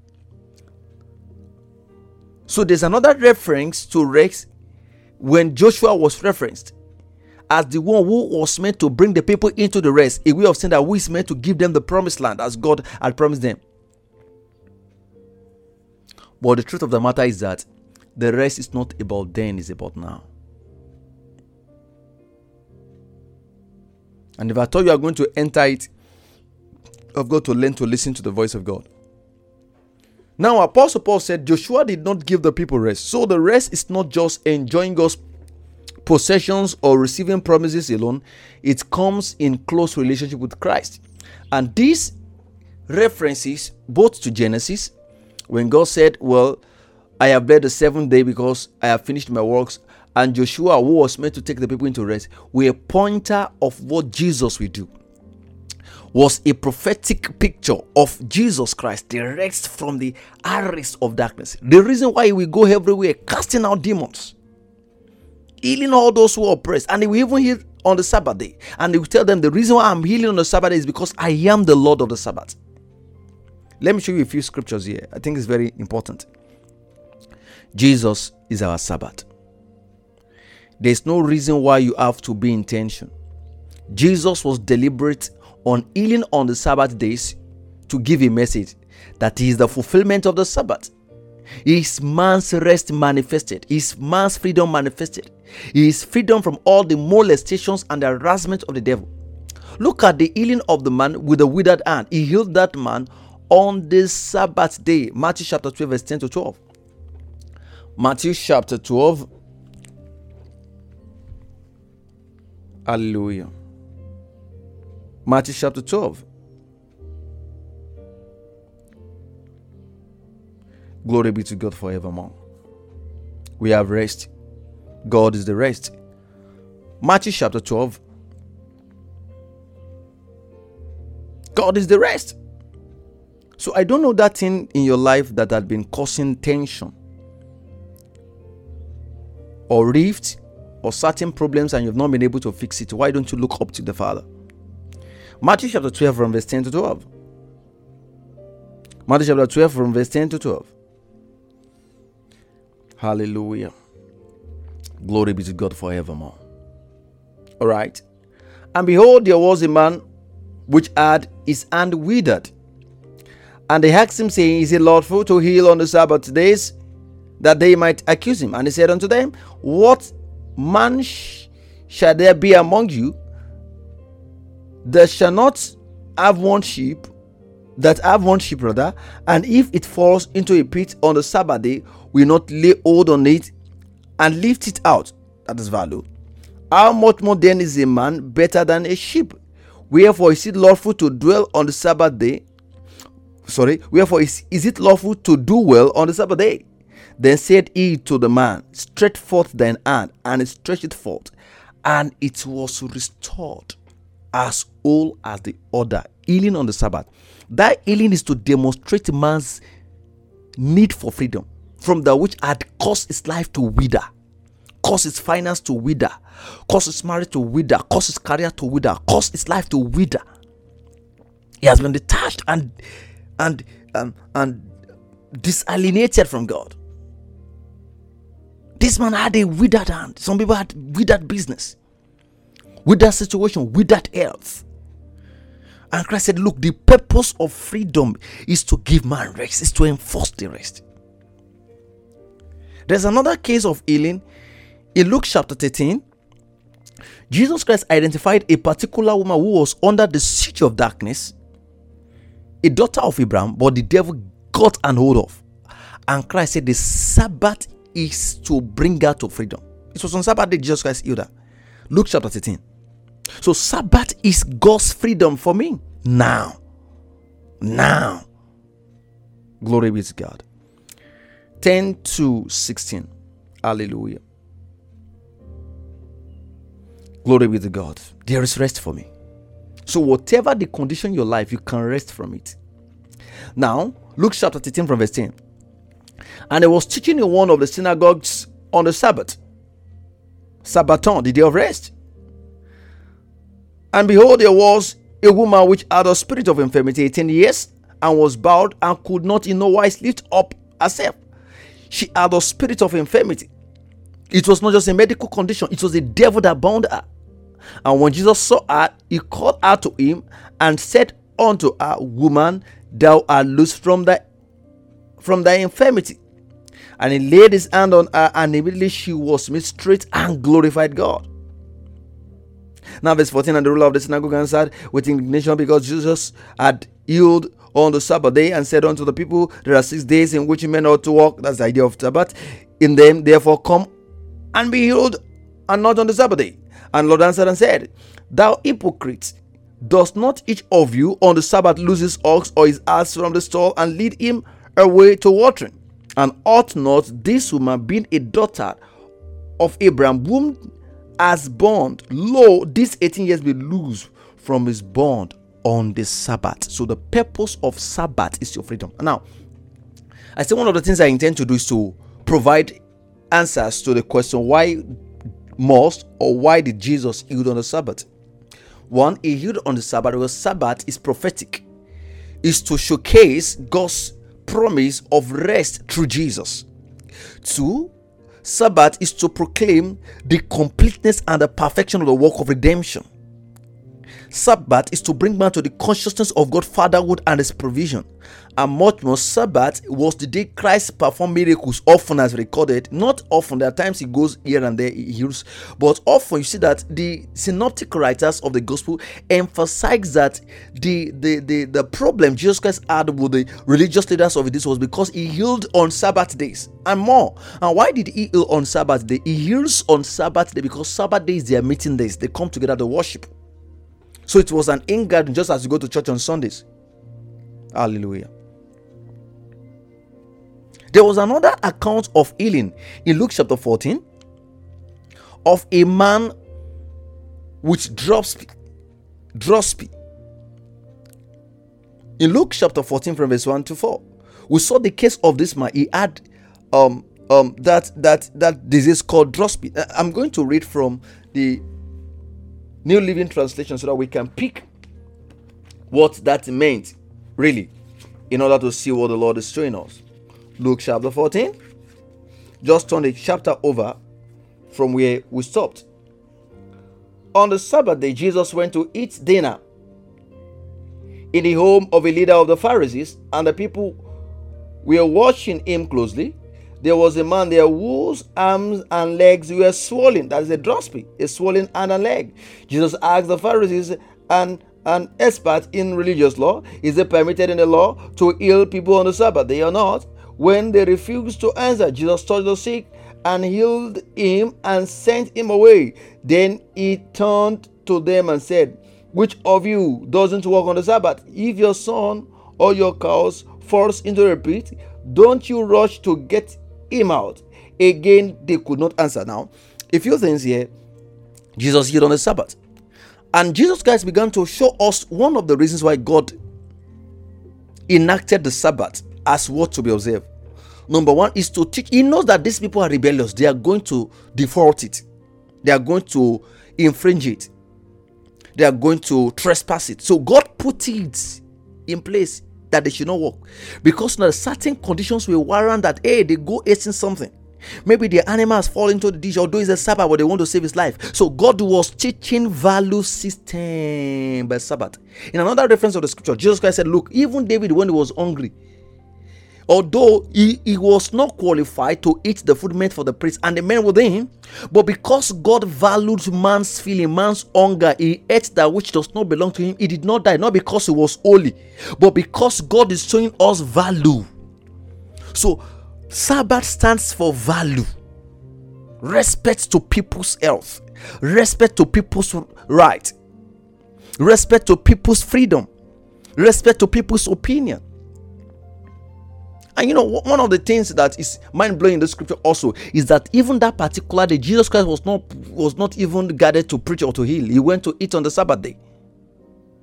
So there's another reference to Rex when Joshua was referenced as the one who was meant to bring the people into the rest, a way of saying that who is meant to give them the promised land as God had promised them. But the truth of the matter is that the rest is not about then, it's about now. And if I thought you are going to enter it, you've got to learn to listen to the voice of God. Now, Apostle Paul said Joshua did not give the people rest. So the rest is not just enjoying God's possessions or receiving promises alone, it comes in close relationship with Christ. And these references both to Genesis When God said, Well, I have bled the seventh day because I have finished my works, and Joshua, who was meant to take the people into rest, were a pointer of what Jesus will do. Was a prophetic picture of Jesus Christ, rest from the arrest of darkness. The reason why we go everywhere casting out demons, healing all those who are oppressed, and we even heal on the Sabbath day. And will tell them the reason why I'm healing on the Sabbath is because I am the Lord of the Sabbath. Let me show you a few scriptures here. I think it's very important. Jesus is our Sabbath. There's no reason why you have to be in tension. Jesus was deliberate on healing on the Sabbath days to give a message that is the fulfillment of the Sabbath. His man's rest manifested, his man's freedom manifested, his freedom from all the molestations and harassment of the devil. Look at the healing of the man with the withered hand. He healed that man on the Sabbath day. Matthew chapter 12, verse 10 to 12. Matthew chapter 12. Hallelujah. Matthew chapter 12. Glory be to God forevermore. We have rest. God is the rest. Matthew chapter 12. God is the rest. So I don't know that thing in your life that had been causing tension or rift or certain problems and you've not been able to fix it. Why don't you look up to the Father? Matthew chapter 12 from verse 10 to 12. Matthew chapter 12 from verse 10 to 12. Hallelujah. Glory be to God forevermore. All right. And behold, there was a man which had his hand withered. And they asked him, saying, Is it lawful to heal on the Sabbath days? That they might accuse him. And he said unto them, What man sh- shall there be among you that shall not have one sheep, that have one sheep rather, and if it falls into a pit on the Sabbath day, will not lay hold on it and lift it out. That is value. How much more then is a man better than a sheep? Wherefore is it lawful to dwell on the Sabbath day? Sorry, wherefore is, is it lawful to do well on the Sabbath day? Then said he to the man, Stretch forth thine hand, and he stretched it forth, and it was restored as whole as the other. Healing on the Sabbath. That healing is to demonstrate man's need for freedom from that which had caused his life to wither, caused his finance to wither, caused his marriage to wither, caused his career to wither, caused his life to wither. He has been detached and and um, and disalienated from God. This man had a withered hand. Some people had withered business, withered situation, withered health. And Christ said, Look, the purpose of freedom is to give man rest, is to enforce the rest. There's another case of healing in Luke chapter 13. Jesus Christ identified a particular woman who was under the siege of darkness, a daughter of Abraham, but the devil got an hold of. And Christ said, The Sabbath is to bring her to freedom. It was on Sabbath that Jesus Christ healed her. Luke chapter 13. So, Sabbath is God's freedom for me now. Now. Glory be to God. 10 to 16. Hallelujah. Glory be to God. There is rest for me. So, whatever the condition your life, you can rest from it. Now, Luke chapter 13 from verse 10. And he was teaching in one of the synagogues on the Sabbath. Sabbaton, the day of rest. And behold, there was a woman which had a spirit of infirmity 18 years and was bowed and could not in no wise lift up herself she had a spirit of infirmity. It was not just a medical condition, it was a devil that bound her. And when Jesus saw her, he called her to him and said unto her, Woman, thou art loose from thy from thy infirmity. And he laid his hand on her, and immediately she was made straight and glorified God. Now, verse 14, and the ruler of the synagogue answered with indignation because Jesus had healed on the Sabbath day and said unto the people, There are six days in which men ought to walk. That's the idea of Sabbath. In them, therefore, come and be healed, and not on the Sabbath day. And Lord answered and said, Thou hypocrite, does not each of you on the Sabbath loose his ox or his ass from the stall and lead him away to watering. And ought not this woman, being a daughter of Abraham, whom as bond, lo, this 18 years be lose from his bond on the Sabbath. So the purpose of Sabbath is your freedom. Now, I say one of the things I intend to do is to provide answers to the question why must or why did Jesus heal on the Sabbath? One, he healed on the Sabbath because Sabbath is prophetic, is to showcase God's promise of rest through Jesus. Two, Sabbath is to proclaim the completeness and the perfection of the work of redemption. Sabbath is to bring man to the consciousness of God's fatherhood and his provision. And much more, Sabbath was the day Christ performed miracles, often as recorded. Not often, there are times he goes here and there, he heals, but often you see that the synoptic writers of the gospel emphasize that the, the, the, the problem Jesus Christ had with the religious leaders of this was because he healed on Sabbath days and more. And why did he heal on Sabbath day? He heals on Sabbath day because Sabbath days, their meeting days, they come together to worship. So it was an in garden just as you go to church on Sundays. Hallelujah. There was another account of healing in Luke chapter 14 of a man which drops dropsy. In Luke chapter 14 from verse 1 to 4, we saw the case of this man. He had um um that that that disease called dropsy. Uh, I'm going to read from the New Living Translation so that we can pick what that meant, really, in order to see what the Lord is showing us. Luke chapter 14. Just turn the chapter over from where we stopped. On the Sabbath day, Jesus went to eat dinner in the home of a leader of the Pharisees, and the people were watching him closely there was a man there whose arms and legs were swollen. That is a dropsy, a swollen arm and leg. Jesus asked the Pharisees and an expert in religious law, is it permitted in the law to heal people on the Sabbath? They are not. When they refused to answer, Jesus touched the sick and healed him and sent him away. Then he turned to them and said, Which of you doesn't work on the Sabbath? If your son or your cows falls into a pit, don't you rush to get him out. Again, they could not answer. Now, a few things here. Jesus healed on the Sabbath. And Jesus Christ began to show us one of the reasons why God enacted the Sabbath as what to be observed. Number one is to teach. He knows that these people are rebellious. They are going to default it. They are going to infringe it. They are going to trespass it. So God put it in place that they should not work. Because now certain conditions will warrant that hey they go eating something. Maybe the animals fall into the dish although it's a sabbath but they want to save his life. So god was teaching value system by sabbath. In another reference of the scripture jesus christ said look even david when he was hungry although he, he was not qualified to eat the food meant for the priest and the men within but because God valued man's feeling, man's hunger, he ate that which does not belong to him. He did not die, not because he was holy, but because God is showing us value. So, Sabbath stands for value, respect to people's health, respect to people's right, respect to people's freedom, respect to people's opinion. And you know, one of the things that is mind blowing in the scripture also is that even that particular day, Jesus Christ was not was not even gathered to preach or to heal. He went to eat on the Sabbath day.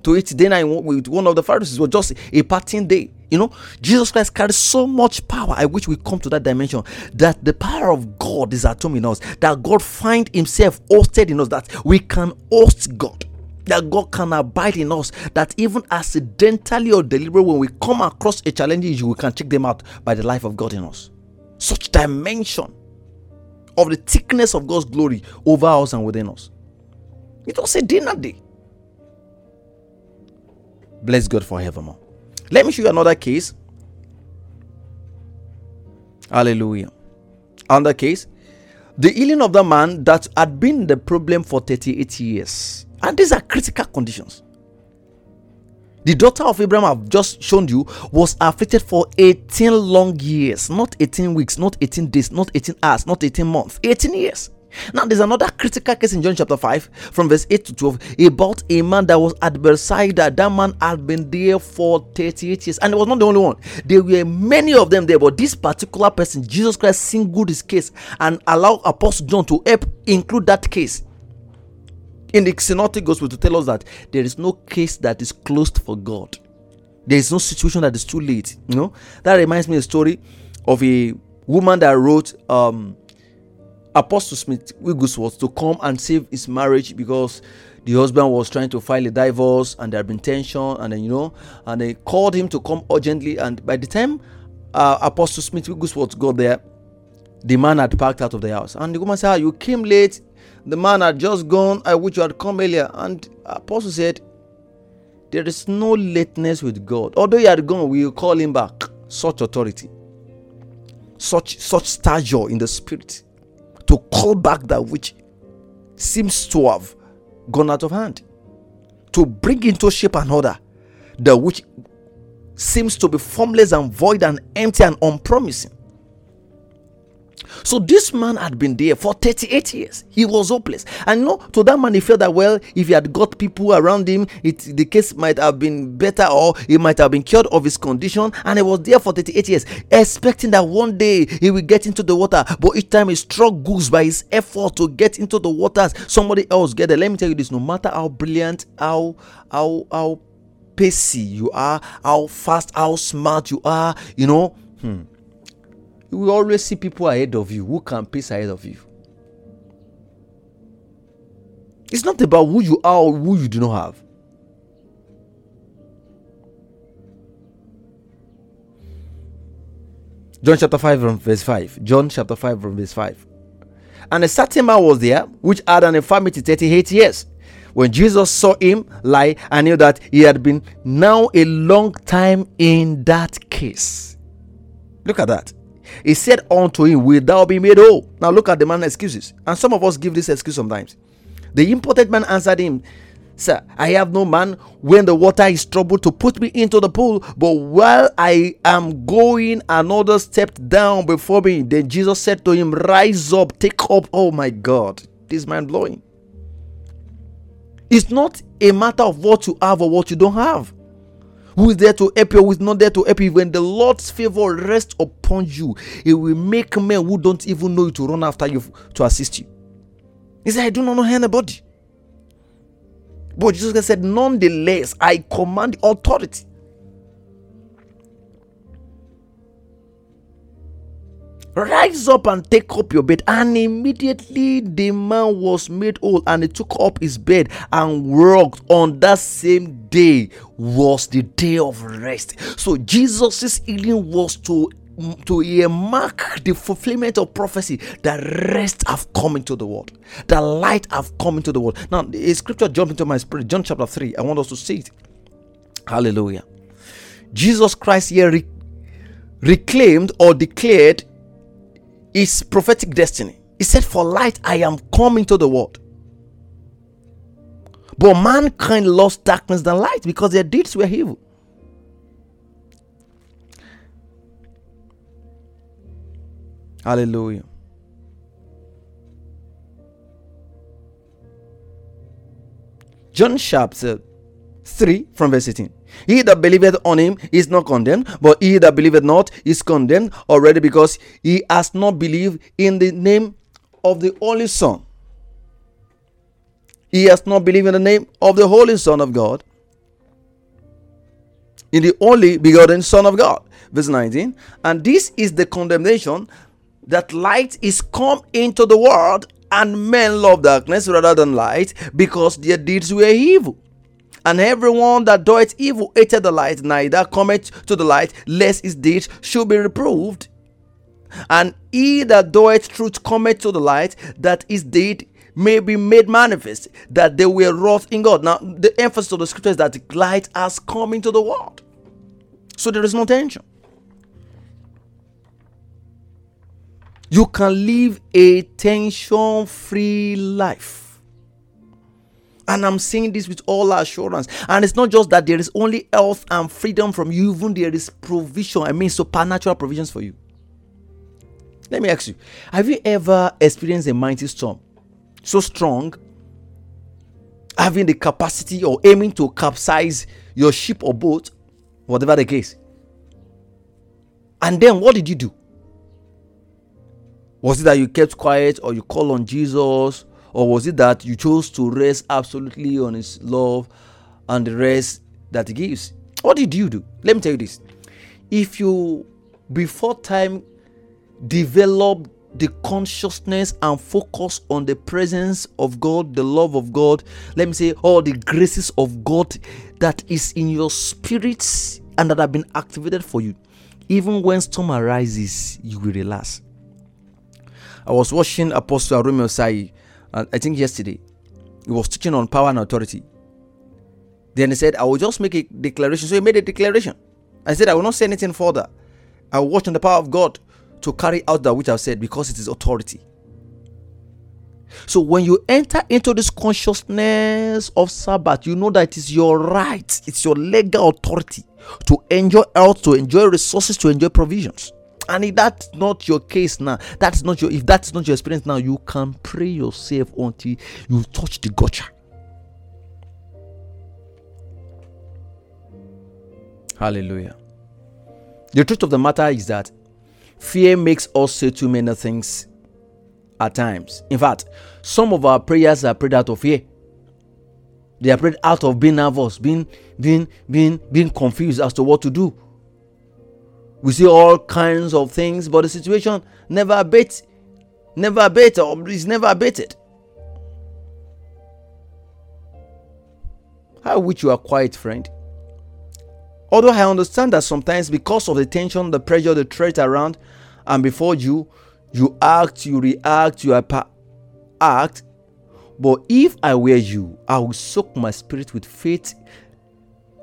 To eat dinner with one of the Pharisees was just a parting day. You know, Jesus Christ carries so much power. I wish we come to that dimension that the power of God is at home in us. That God find Himself hosted in us. That we can host God that God can abide in us, that even accidentally or deliberately, when we come across a challenging issue, we can check them out by the life of God in us. Such dimension of the thickness of God's glory over us and within us. It was a dinner day. Bless God forevermore. Let me show you another case. Hallelujah. Another case. The healing of the man that had been the problem for 38 years. And these are critical conditions. The daughter of Abraham I've just shown you was afflicted for 18 long years, not 18 weeks, not 18 days, not 18 hours, not 18 months, 18 years. Now, there's another critical case in John chapter 5, from verse 8 to 12, about a man that was at Bethsaida. That man had been there for 38 years, and it was not the only one. There were many of them there, but this particular person, Jesus Christ, singled his case and allowed Apostle John to help include that case in the synoptic gospel to tell us that there is no case that is closed for God. There is no situation that is too late. You know that reminds me a story of a woman that wrote um, Apostle Smith Wigglesworth to come and save his marriage because the husband was trying to file a divorce and there had been tension and then you know and they called him to come urgently and by the time uh, Apostle Smith Wigglesworth got there the man had packed out of the house and the woman said ah, you came late the man had just gone I wish you had come earlier and Apostle said there is no lateness with God. Although he had gone we will call him back. Such authority. Such such stature in the spirit to call back that which seems to have gone out of hand, to bring into shape and order that which seems to be formless and void and empty and unpromising. So this man had been there for 38 years. He was hopeless. And you know, to that man, he felt that well, if he had got people around him, it the case might have been better or he might have been cured of his condition. And he was there for 38 years, expecting that one day he will get into the water. But each time he struggles by his effort to get into the waters, somebody else get there. Let me tell you this: no matter how brilliant, how how how pacey you are, how fast, how smart you are, you know. Hmm you will always see people ahead of you who can pace ahead of you. It's not about who you are or who you do not have. John chapter 5 from verse 5. John chapter 5 from verse 5. And a certain man was there which had an infirmity 38 years. When Jesus saw him lie and knew that he had been now a long time in that case. Look at that. He said unto him, Will thou be made whole? Now look at the man's excuses. And some of us give this excuse sometimes. The imported man answered him, Sir, I have no man when the water is troubled to put me into the pool, but while I am going, another stepped down before me. Then Jesus said to him, Rise up, take up. Oh my God, this mind blowing. It's not a matter of what you have or what you don't have who is there to help you, who is not there to help you. When the Lord's favor rests upon you, it will make men who don't even know you to run after you to assist you. He said, I do not know anybody. But Jesus said, Nonetheless, I command authority. Rise up and take up your bed. And immediately the man was made whole and he took up his bed and worked on that same day was the day of rest. So Jesus' healing was to to mark the fulfillment of prophecy. That rest have come into the world. The light have come into the world. Now a scripture jumped into my spirit. John chapter 3 i want us to see it. Hallelujah. Jesus christ here re- reclaimed or declared his prophetic destiny. He said, For light I am coming to the world. But mankind lost darkness than light because their deeds were evil. Hallelujah. John said 3 from verse 18. He that believeth on him is not condemned, but he that believeth not is condemned already because he has not believed in the name of the only Son. He has not believed in the name of the Holy Son of God, in the only begotten Son of God. Verse 19. And this is the condemnation that light is come into the world, and men love darkness rather than light because their deeds were evil. And everyone that doeth evil hated the light, neither cometh to the light, lest his deeds should be reproved. And he that doeth truth cometh to the light, that his deed may be made manifest, that they were wrought in God. Now, the emphasis of the scripture is that light has come into the world. So there is no tension. You can live a tension free life. And I'm saying this with all assurance. And it's not just that there is only health and freedom from you, even there is provision. I mean, supernatural provisions for you. Let me ask you Have you ever experienced a mighty storm so strong, having the capacity or aiming to capsize your ship or boat, whatever the case? And then what did you do? Was it that you kept quiet or you called on Jesus? Or was it that you chose to rest absolutely on His love and the rest that He gives? What did you do? Let me tell you this. If you, before time, develop the consciousness and focus on the presence of God, the love of God, let me say, all the graces of God that is in your spirits and that have been activated for you, even when storm arises, you will relax. I was watching Apostle Arome Osayi, I think yesterday. He was teaching on power and authority. Then he said, I will just make a declaration. So he made a declaration. I said, I will not say anything further. I will watch on the power of God to carry out that which I've said because it is authority. So when you enter into this consciousness of Sabbath, you know that it is your right, it's your legal authority to enjoy health, to enjoy resources, to enjoy provisions. And if that's not your case now, that's not your if that's not your experience now, you can pray yourself until you touch the gotcha. Hallelujah. The truth of the matter is that fear makes us say too many things at times. In fact, some of our prayers are prayed out of fear. They are prayed out of being nervous, being being being being confused as to what to do. We see all kinds of things, but the situation never abates, never abates, or is never abated. How wish you are quiet, friend? Although I understand that sometimes because of the tension, the pressure, the threat around, and before you, you act, you react, you act. But if I were you, I would soak my spirit with faith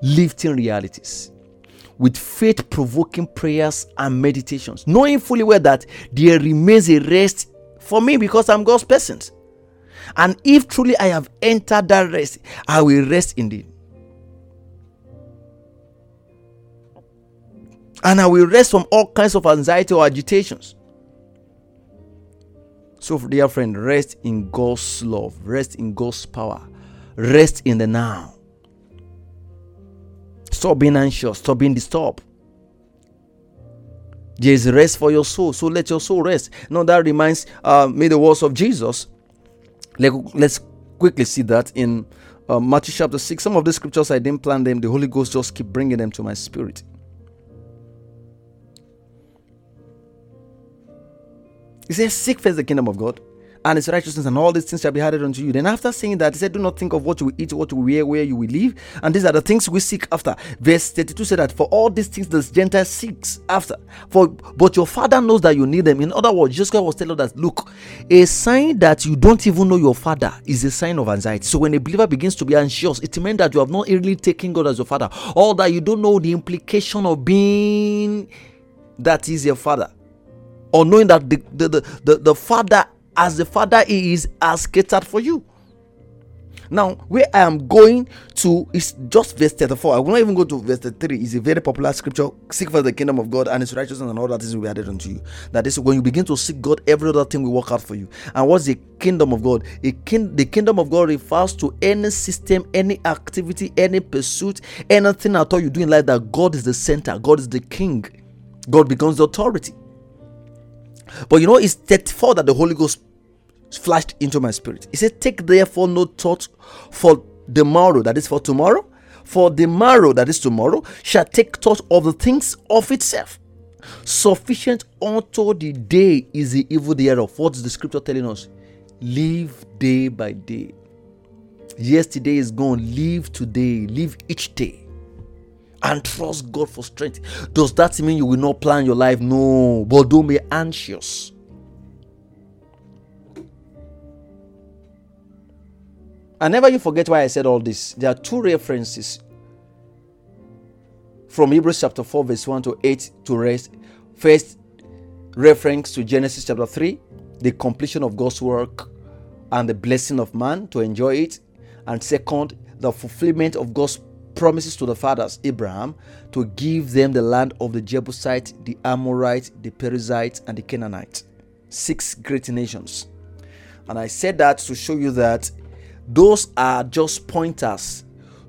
lifting realities with faith provoking prayers and meditations, knowing fully well that there remains a rest for me because I'm God's person. And if truly I have entered that rest, I will rest indeed. And I will rest from all kinds of anxiety or agitations. So, dear friend, rest in God's love, rest in God's power, rest in the now. Stop being anxious. Stop being disturbed. There is rest for your soul. So let your soul rest. Now that reminds uh, me the words of Jesus. Let, let's quickly see that in uh, Matthew chapter 6. Some of the scriptures I didn't plan them. The Holy Ghost just keep bringing them to my spirit. He says, Seek first the kingdom of God and his righteousness, and all these things shall be added unto you. Then, after saying that, he said, Do not think of what you will eat, what you will wear, where you will live. And these are the things we seek after. Verse 32 said that for all these things the Gentile seeks after. For but your father knows that you need them. In other words, Jesus Christ was telling us, Look, a sign that you don't even know your father is a sign of anxiety. So when a believer begins to be anxious, it means that you have not really taken God as your father, or that you don't know the implication of being that is your father or knowing that the, the, the, the, the father as the Father is has catered for you. Now, where I am going to is just verse 34. I will not even go to verse 33. It's a very popular scripture. Seek for the kingdom of God and his righteousness and all that is will be added unto you. That is when you begin to seek God, every other thing will work out for you. And what's the kingdom of God? A king, the kingdom of God refers to any system, any activity, any pursuit, anything at all you do in life that God is the center, God is the king, God becomes the authority. But you know, it's 34 that the Holy Ghost flashed into my spirit. He said, Take therefore no thought for the morrow, that is for tomorrow. For the morrow, that is tomorrow, shall take thought of the things of itself. Sufficient unto the day is the evil thereof. What is the scripture telling us? Live day by day. Yesterday is gone. Live today. Live each day and trust God for strength. Does that mean you will not plan your life? No, but don't be anxious. And never you forget why I said all this. There are two references from Hebrews chapter 4, verse 1 to 8 to rest. First, reference to Genesis chapter 3, the completion of God's work and the blessing of man to enjoy it. And second, the fulfillment of God's promises to the fathers, Abraham, to give them the land of the Jebusite, the Amorite, the Perizzite, and the Canaanite. six great nations. And I said that to show you that those are just pointers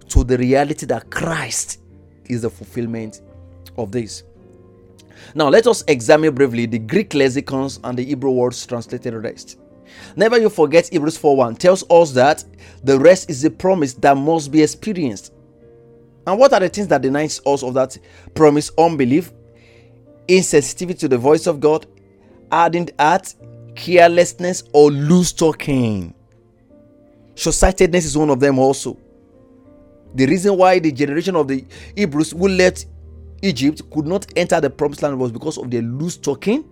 to the reality that Christ is the fulfillment of this. Now, let us examine briefly the Greek lexicons and the Hebrew words translated rest. Never you forget Hebrews 4:1 tells us that the rest is a promise that must be experienced. And what are the things that denies us of that promise? Unbelief, insensitivity to the voice of God, ardent heart, carelessness, or loose talking. Short-sightedness is one of them also. The reason why the generation of the Hebrews who left Egypt could not enter the promised land was because of their loose talking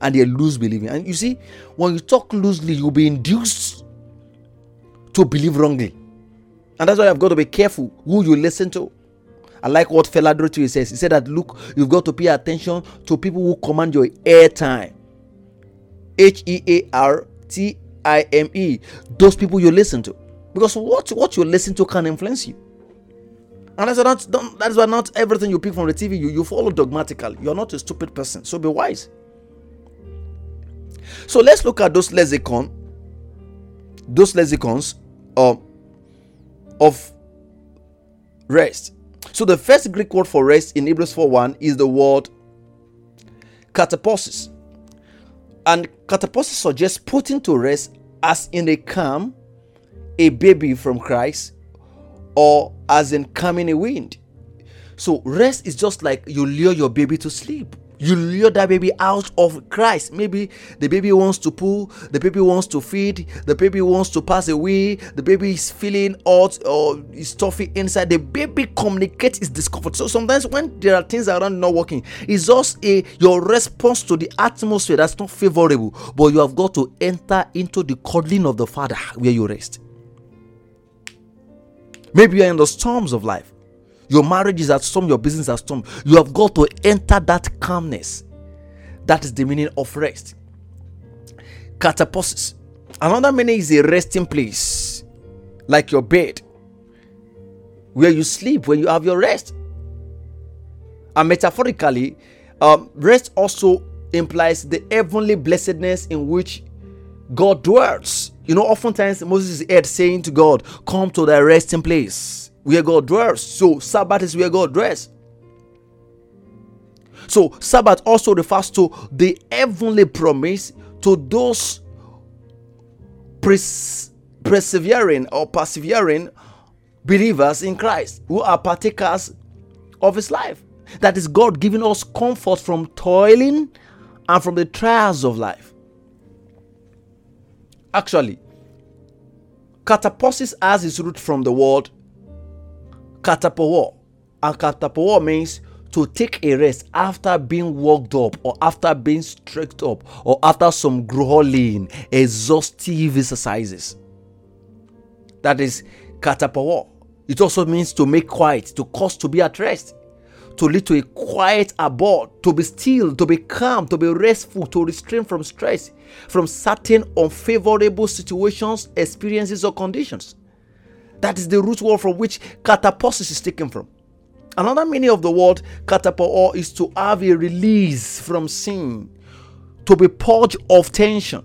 and their loose believing. And you see, when you talk loosely, you'll be induced to believe wrongly. And that's why I've got to be careful who you listen to. I like what Fela says. He said that look, you've got to pay attention to people who command your airtime. H E A R T I M E. Those people you listen to. Because what, what you listen to can influence you. And that's not that's why not everything you pick from the TV you, you follow dogmatically. You're not a stupid person. So be wise. So let's look at those lexicon, those lexicons uh, of rest. So the first Greek word for rest in Hebrews 4:1 is the word katapausis. And katapausis suggests putting to rest as in a calm a baby from Christ or as in calming a wind. So rest is just like you lure your baby to sleep you lure that baby out of Christ. Maybe the baby wants to pull, the baby wants to feed, the baby wants to pass away, the baby is feeling hot or is stuffy inside. The baby communicates its discomfort. So sometimes when there are things around not working, it's just a your response to the atmosphere that's not favorable. But you have got to enter into the cuddling of the Father where you rest. Maybe you're in the storms of life. Your marriage is at storm, your business at storm. You have got to enter that calmness. That is the meaning of rest. Katapausis. Another meaning is a resting place, like your bed, where you sleep, where you have your rest. And metaphorically, um, rest also implies the heavenly blessedness in which God dwells. You know, oftentimes Moses is heard saying to God, Come to the resting place where God dwells. So Sabbath is where God dwells. So Sabbath also refers to the heavenly promise to those pres- persevering or persevering believers in Christ who are partakers of his life. That is God giving us comfort from toiling and from the trials of life. Actually, katapausis has its root from the word katapauo. And katapauo means to take a rest after being worked up or after being stretched up or after some grueling, exhaustive exercises. That is katapauo. It also means to make quiet, to cause to be at rest, to lead to a quiet abode, to be still, to be calm, to be restful, to restrain from stress, from certain unfavorable situations, experiences, or conditions. That is the root word from which katapausis is taken from. Another meaning of the word katapo is to have a release from sin, to be purged of tension,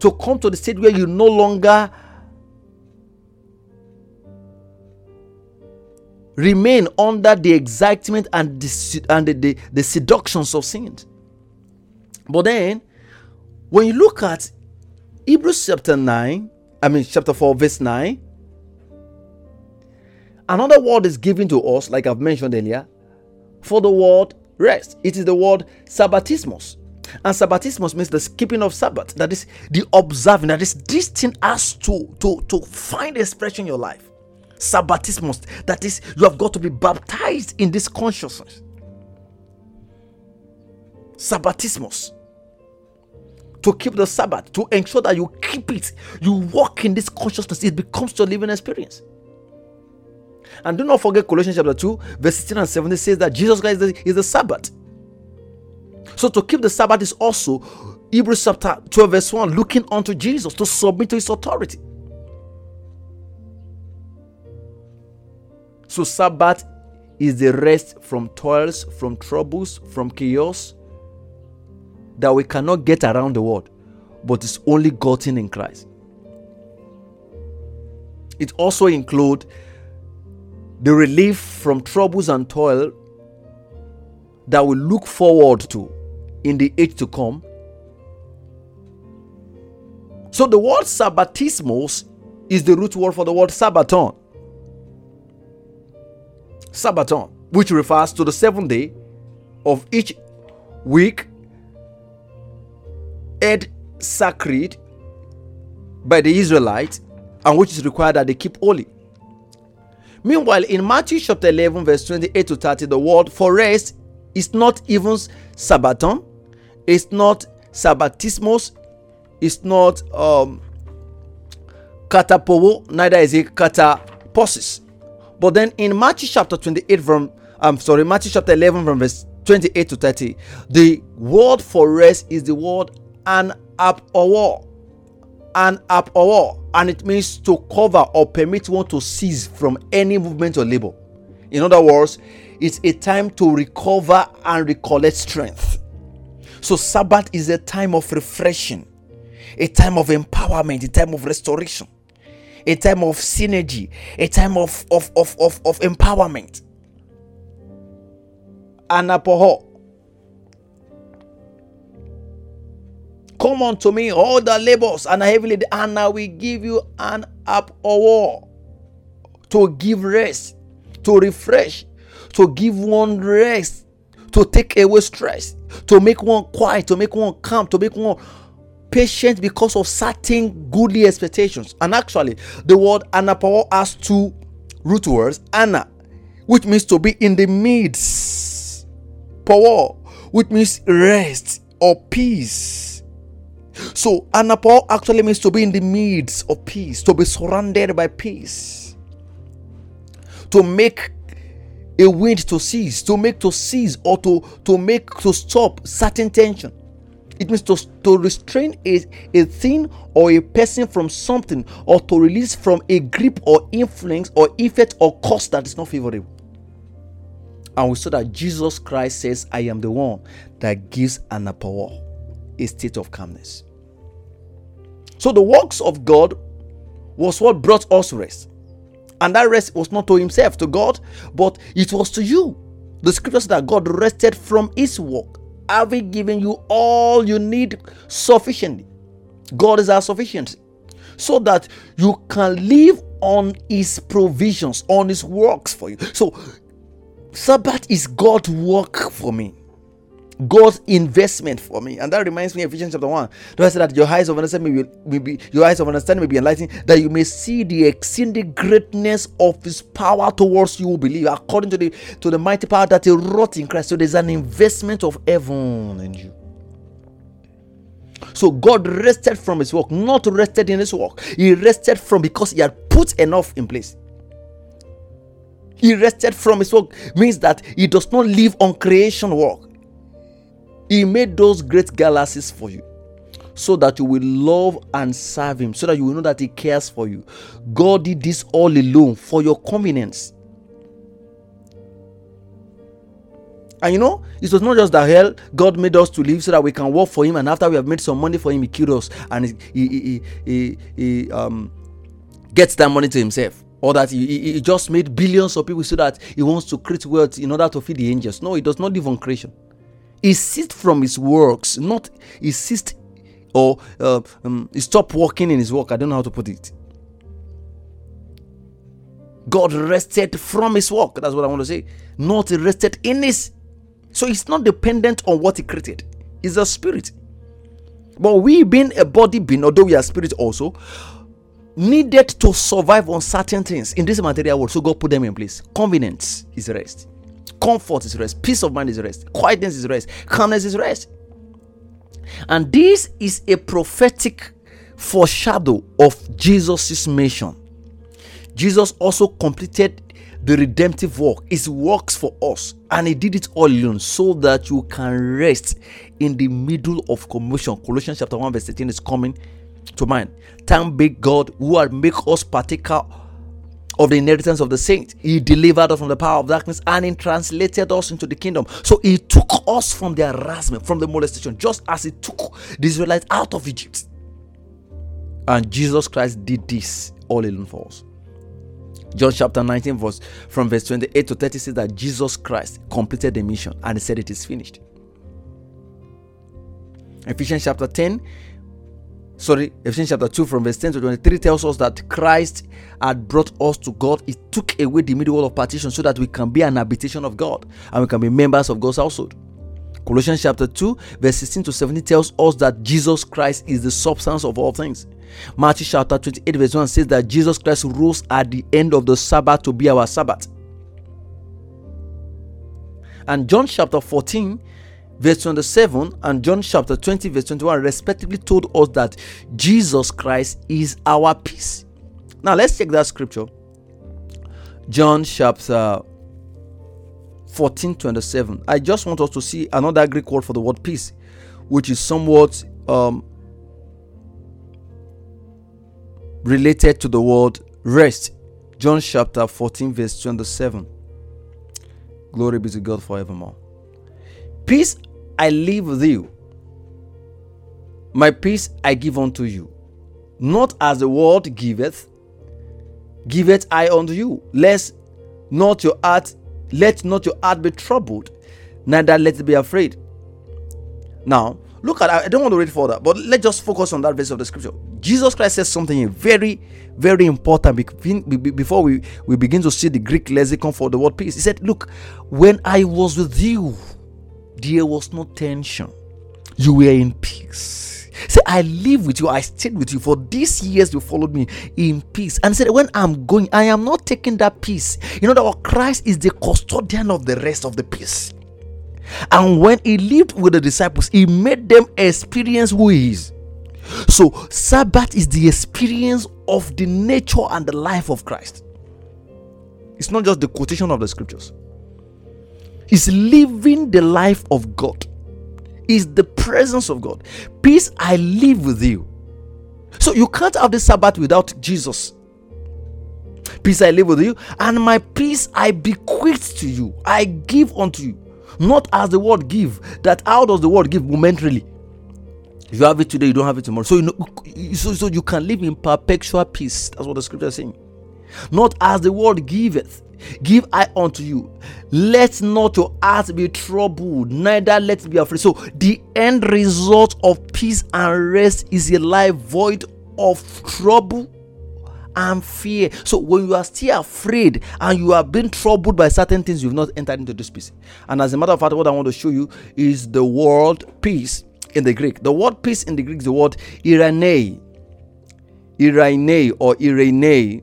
to come to the state where you no longer remain under the excitement and the, and the, the, the seductions of sin. But then, when you look at Hebrews chapter 9, I mean, chapter 4, verse 9. Another word is given to us, like I've mentioned earlier, for the word rest. It is the word sabbatismos. And sabbatismos means the keeping of Sabbath. That is the observing. That is this thing has to, to, to find expression in your life. Sabbatismos. That is, you have got to be baptized in this consciousness. Sabbatismos to keep the Sabbath, to ensure that you keep it, you walk in this consciousness, it becomes your living experience. And do not forget Colossians chapter 2, verse 16 and 17 says that Jesus Christ is the, is the Sabbath. So to keep the Sabbath is also Hebrews chapter 12, verse 1, looking unto Jesus to submit to his authority. So Sabbath is the rest from toils, from troubles, from chaos, that we cannot get around the world, but is only gotten in Christ. It also includes the relief from troubles and toil that we look forward to in the age to come. So the word sabbatismos is the root word for the word sabbaton. Sabbaton, which refers to the seventh day of each week, ed sacred by the Israelites, and which is required that they keep holy. Meanwhile, in Matthew chapter 11, verse 28 to 30, the word for rest is not even Sabbaton, it's not Sabbatismos, it's not um, Katapauo, neither is it Katapausis. But then in Matthew chapter 28 from I'm sorry, Matthew chapter 11 from verse 28 to 30, the word for rest is the word an apowo. An apowo. And it means to cover or permit one to cease from any movement or labor. In other words, it's a time to recover and recollect strength. So, Sabbath is a time of refreshing, a time of empowerment, a time of restoration a time of synergy, a time of, of, of, of, of empowerment. Anapauo. Come unto me, all the labors and heavily, and I will give you an or to give rest, to refresh, to give one rest, to take away stress, to make one quiet, to make one calm, to make one patient because of certain goodly expectations. And actually, the word anapauo has two root words ana, which means to be in the midst, pauo, which means rest or peace. So, anapauo actually means to be in the midst of peace, to be surrounded by peace, to make a wind to cease, to make to cease or to, to make to stop certain tension. It means to, to restrain a, a thing or a person from something or to release from a grip or influence or effect or cause that is not favorable. And we saw that Jesus Christ says, I am the one that gives an power, a state of calmness. So the works of God was what brought us rest. And that rest was not to himself, to God, but it was to you. The scriptures that God rested from his work having given you all you need sufficiently. God is our sufficiency. So that you can live on His provisions, on His works for you. So, Sabbath is God's work for me. God's investment for me. And that reminds me of Ephesians chapter 1. Do I say that your eyes of understanding may be, may be, your eyes of understanding may be enlightened, that you may see the exceeding greatness of his power towards you who believe, according to the to the mighty power that he wrought in Christ. So there's an investment of heaven in you. So God rested from his work, not rested in his work. He rested from because he had put enough in place. He rested from his work means that he does not live on creation work. He made those great galaxies for you so that you will love and serve Him, so that you will know that He cares for you. God did this all alone for your convenience. And you know, it was not just that hell God made us to live so that we can work for Him, and after we have made some money for Him, He killed us and He, he, he, he, he um, gets that money to Himself. Or that he, he just made billions of people so that He wants to create wealth in order to feed the angels. No, He does not live on creation. He ceased from his works, not he ceased or uh, um, he stopped working in his work. I don't know how to put it. God rested from his work. That's what I want to say. Not rested in his. So it's not dependent on what he created. He's a spirit. But we, being a body being, although we are spirit also, needed to survive on certain things in this material world. So God put them in place. Convenience is rest. Comfort is rest. Peace of mind is rest. Quietness is rest. Calmness is rest. And this is a prophetic foreshadow of Jesus' mission. Jesus also completed the redemptive work, his works for us, and he did it all alone so that you can rest in the middle of commotion. Colossians chapter 1, verse 13 is coming to mind. Thank be God who had made us partaker of the inheritance of the saints. He delivered us from the power of darkness and he translated us into the kingdom. So he took us from the harassment, from the molestation, just as he took the Israelites out of Egypt. And Jesus Christ did this all alone for us. John chapter 19, verse from verse 28 to 30 says that Jesus Christ completed the mission and he said it is finished. Ephesians chapter 10, sorry, Ephesians chapter 2 from verse 10 to 23 tells us that Christ had brought us to God. He took away the middle wall of partition so that we can be an habitation of God and we can be members of God's household. Colossians chapter 2, verse 16 to 17 tells us that Jesus Christ is the substance of all things. Matthew chapter 28, verse 1 says that Jesus Christ rose at the end of the Sabbath to be our Sabbath. And John chapter 14, verse 27, and John chapter 20, verse 21, respectively told us that Jesus Christ is our peace. Now let's check that scripture. John chapter 14 27. I just want us to see another Greek word for the word peace, which is somewhat um, related to the word rest. John chapter 14, verse 27. Glory be to God forevermore. Peace I leave with you, my peace I give unto you. Not as the world giveth, giveth I unto you. Lest not your heart, let not your heart be troubled, neither let it be afraid. Now, look at I don't want to read further, but let's just focus on that verse of the scripture. Jesus Christ says something very, very important before we, we begin to see the Greek lexicon for the word peace. He said, Look, when I was with you, there was no tension. You were in peace. Say, I live with you, I stayed with you for these years you followed me in peace. And said, When I'm going, I am not taking that peace. You know that Christ is the custodian of the rest of the peace. And when he lived with the disciples, he made them experience who he is. So, Sabbath is the experience of the nature and the life of Christ. It's not just the quotation of the scriptures, it's living the life of God, is the presence of God. Peace I live with you. So, you can't have the Sabbath without Jesus. Peace I live with you, and my peace I bequeath to you. I give unto you. Not as the world give. That how does the world give momentarily? you have it today, you don't have it tomorrow. So you know, so, so you can live in perpetual peace. That's what the scripture is saying. Not as the world giveth, give I unto you. Let not your heart be troubled, neither let be afraid. So the end result of peace and rest is a life void of trouble and fear. So when you are still afraid and you are being troubled by certain things, you've not entered into this peace. And as a matter of fact, what I want to show you is the word peace in the Greek. The word peace in the Greek is the word irene. Irene or irene.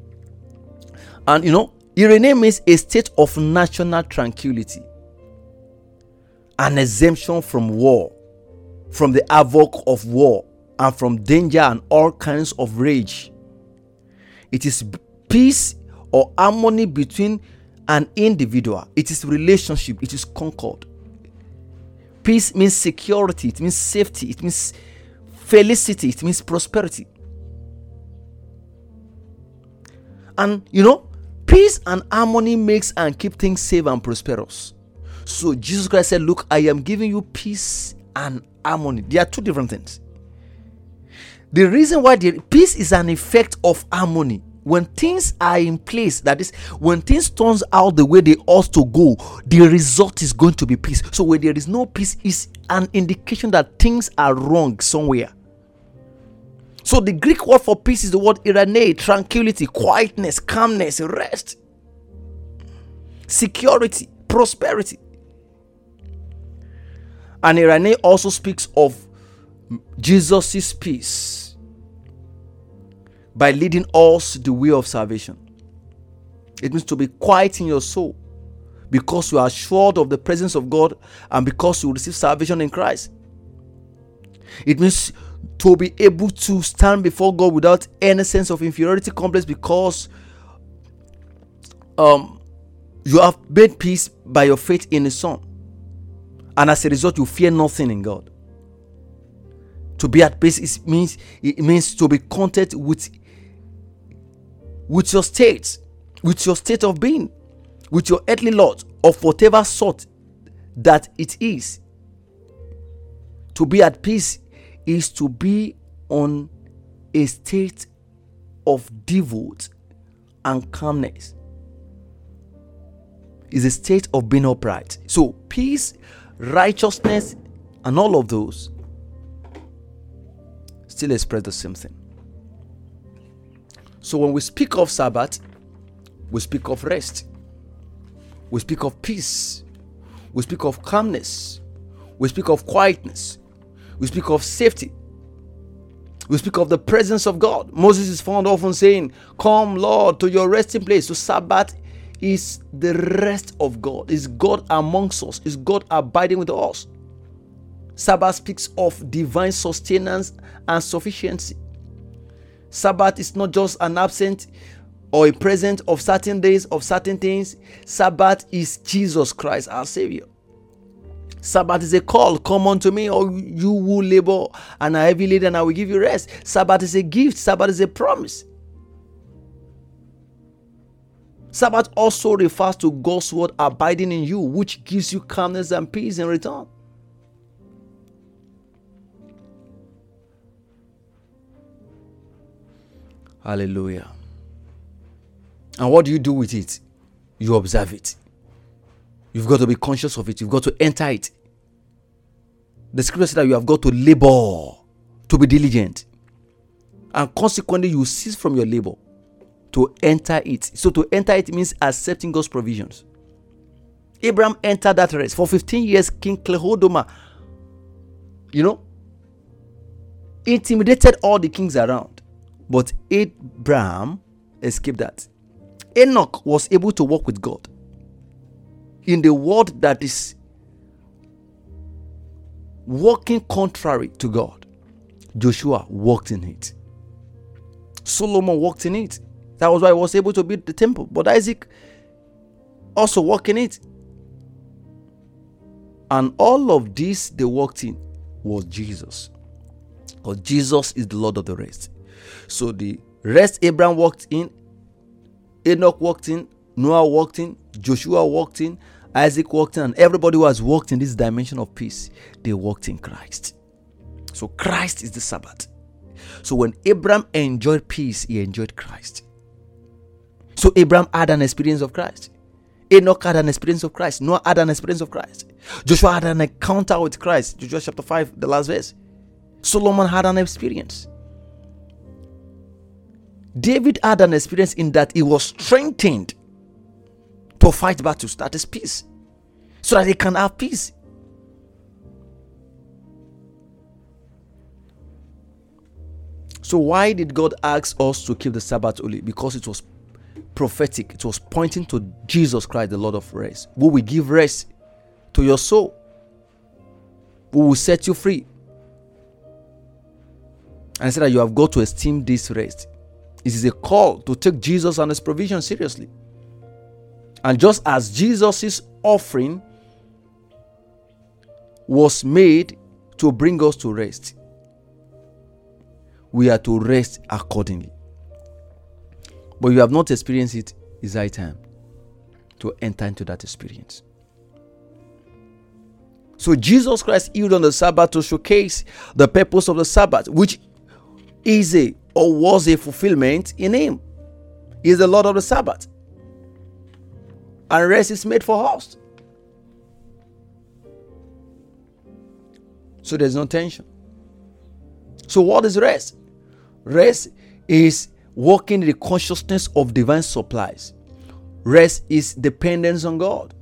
And you know, irene means a state of national tranquility, an exemption from war, from the havoc of war, and from danger and all kinds of rage. It is peace or harmony between an individual, it is relationship, it is concord. Peace means security, it means safety, it means felicity, it means prosperity. And you know, peace and harmony makes and keep things safe and prosperous. So Jesus Christ said, Look, I am giving you peace and harmony. They are two different things. The reason why the peace is an effect of harmony when things are in place that is when things turns out the way they ought to go the result is going to be peace so when there is no peace is an indication that things are wrong somewhere so the greek word for peace is the word irene tranquility quietness calmness rest security prosperity and irene also speaks of jesus' peace by leading us the way of salvation. It means to be quiet in your soul because you are assured of the presence of God and because you receive salvation in Christ. It means to be able to stand before God without any sense of inferiority complex because um, you have made peace by your faith in the Son. And as a result, you fear nothing in God. To be at peace it means it means to be content with with your state with your state of being, with your earthly lot of whatever sort that it is. To be at peace is to be on a state of devote and calmness. Is a state of being upright. So peace, righteousness, and all of those still express the same thing. So when we speak of Sabbath, we speak of rest. We speak of peace. We speak of calmness. We speak of quietness. We speak of safety. We speak of the presence of God. Moses is found often saying, Come, Lord, to your resting place. So, Sabbath is the rest of God, is God amongst us, is God abiding with us. Sabbath speaks of divine sustenance and sufficiency. Sabbath is not just an absent or a present of certain days, of certain things. Sabbath is Jesus Christ, our Savior. Sabbath is a call. Come unto me, or you who labor and are heavy laden, and I will give you rest. Sabbath is a gift. Sabbath is a promise. Sabbath also refers to God's word abiding in you, which gives you calmness and peace in return. Hallelujah. And what do you do with it? You observe it. You've got to be conscious of it. You've got to enter it. The scripture says that you have got to labor, to be diligent. And consequently, you cease from your labor to enter it. So, to enter it means accepting God's provisions. Abraham entered that rest. For 15 years, King Chedorlaomer, you know, intimidated all the kings around. But Abraham escaped that. Enoch was able to walk with God in the world that is walking contrary to God. Joshua walked in it. Solomon walked in it. That was why he was able to build the temple. But Isaac also walked in it. And all of this they walked in was Jesus. Because Jesus is the Lord of the rest. So the rest Abraham walked in, Enoch walked in, Noah walked in, Joshua walked in, Isaac walked in, and everybody who has walked in this dimension of peace, they walked in Christ. So Christ is the Sabbath. So when Abraham enjoyed peace, he enjoyed Christ. So Abraham had an experience of Christ. Enoch had an experience of Christ. Noah had an experience of Christ. Joshua had an encounter with Christ. Joshua chapter 5, the last verse. Solomon had an experience. David had an experience in that he was strengthened to fight battles, that is peace, so that they can have peace. So, why did God ask us to keep the Sabbath holy? Because it was prophetic, it was pointing to Jesus Christ, the Lord of rest, who will give rest to your soul, who will set you free. And I said that you have got to esteem this rest. It is a call to take Jesus and his provision seriously. And just as Jesus' offering was made to bring us to rest, we are to rest accordingly. But you have not experienced it, it's high time to enter into that experience. So Jesus Christ healed on the Sabbath to showcase the purpose of the Sabbath, which is a or was a fulfillment in him. He is the Lord of the Sabbath. And rest is made for us. So there's no tension. So, what is rest? Rest is walking in the consciousness of divine supplies. Rest is dependence on God.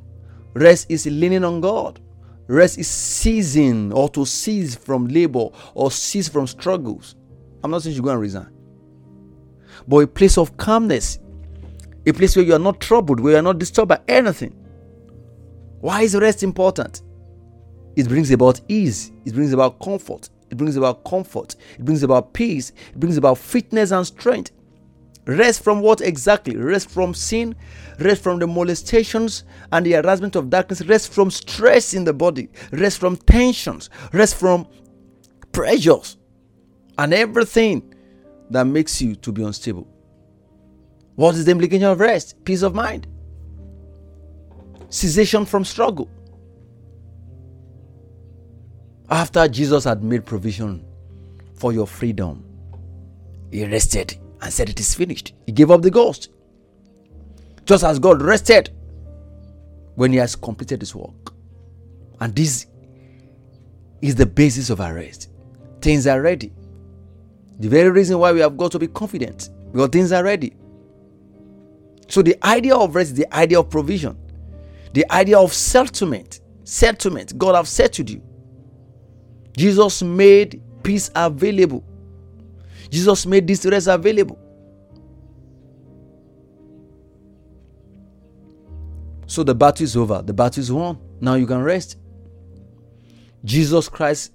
Rest is leaning on God. Rest is ceasing or to cease from labor or cease from struggles. I'm not saying you go and resign. But a place of calmness, a place where you are not troubled, where you are not disturbed by anything. Why is rest important? It brings about ease, it brings about comfort, it brings about comfort, it brings about peace, it brings about fitness and strength. Rest from what exactly? Rest from sin, rest from the molestations and the harassment of darkness, rest from stress in the body, rest from tensions, rest from pressures and everything that makes you to be unstable. What is the implication of rest? Peace of mind, cessation from struggle. After Jesus had made provision for your freedom, he rested and said, It is finished. He gave up the ghost. Just as God rested when he has completed his work. And this is the basis of our rest. Things are ready. The very reason why we have got to be confident because things are ready. So the idea of rest is the idea of provision, the idea of settlement. Settlement. God have settled you. Jesus made peace available. Jesus made this rest available. So the battle is over. The battle is won. Now you can rest. Jesus Christ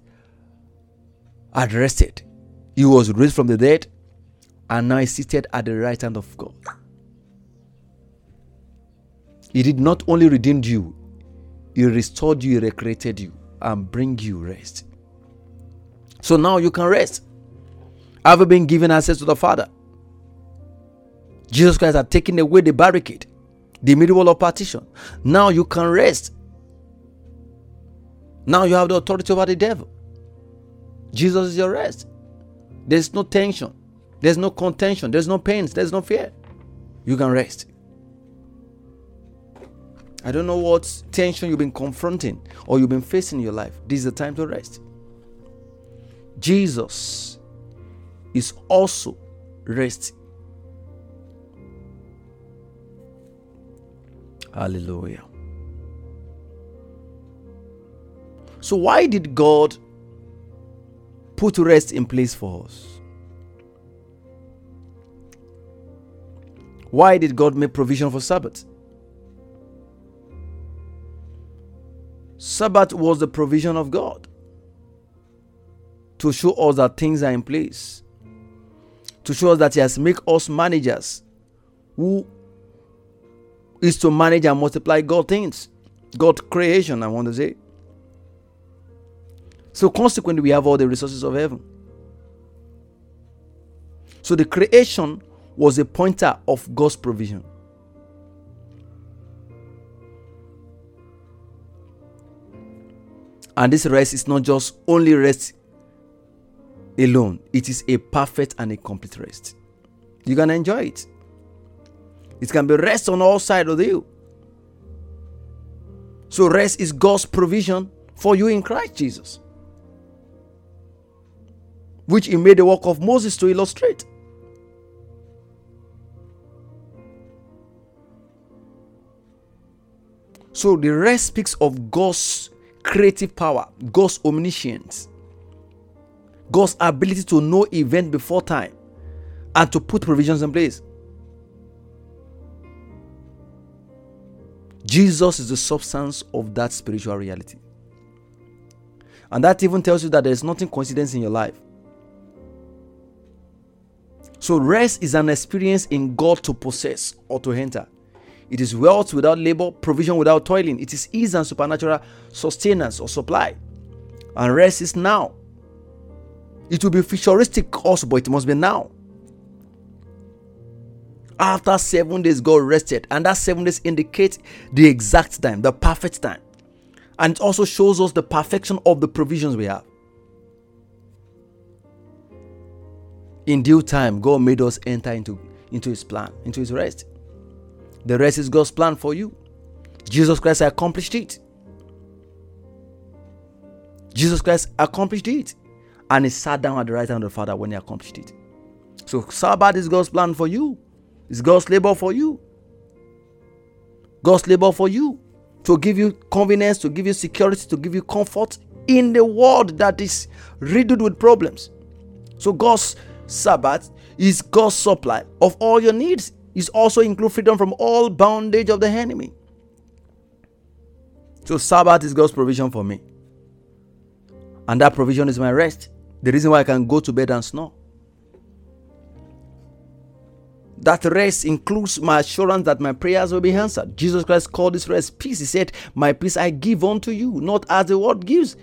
had rested. He was raised from the dead and now is seated at the right hand of God. He did not only redeem you, He restored you, He recreated you, and bring you rest. So now you can rest. Having been given access to the Father, Jesus Christ had taken away the barricade, the middle wall of partition. Now you can rest. Now you have the authority over the devil. Jesus is your rest. There's no tension. There's no contention. There's no pains. There's no fear. You can rest. I don't know what tension you've been confronting or you've been facing in your life. This is the time to rest. Jesus is also rest. Hallelujah. So, why did God put rest in place for us? Why did God make provision for Sabbath? Sabbath was the provision of God to show us that things are in place, to show us that He has made us managers who is to manage and multiply God things, God creation, I want to say. So, consequently, we have all the resources of heaven. So, the creation was a pointer of God's provision. And this rest is not just only rest alone, it is a perfect and a complete rest. You can enjoy it. It can be rest on all sides of you. So, rest is God's provision for you in Christ Jesus, which He made the work of Moses to illustrate. So, the rest speaks of God's creative power, God's omniscience, God's ability to know event before time and to put provisions in place. Jesus is the substance of that spiritual reality. And that even tells you that there is nothing coincidence in your life. So, rest is an experience in God to possess or to enter. It is wealth without labor, provision without toiling. It is ease and supernatural sustenance or supply. And rest is now. It will be futuristic also, but it must be now. After seven days, God rested, and that seven days indicate the exact time, the perfect time. And it also shows us the perfection of the provisions we have. In due time, God made us enter into, into His plan, into His rest. The rest is God's plan for you. Jesus Christ accomplished it. Jesus Christ accomplished it. And he sat down at the right hand of the Father when he accomplished it. So Sabbath is God's plan for you. It's God's labor for you. God's labor for you. To give you convenience, to give you security, to give you comfort in the world that is riddled with problems. So God's Sabbath is God's supply of all your needs is also include freedom from all bondage of the enemy. So Sabbath is God's provision for me. And that provision is my rest. The reason why I can go to bed and snore. That rest includes my assurance that my prayers will be answered. Jesus Christ called this rest peace. He said, My peace I give unto you, not as the world gives.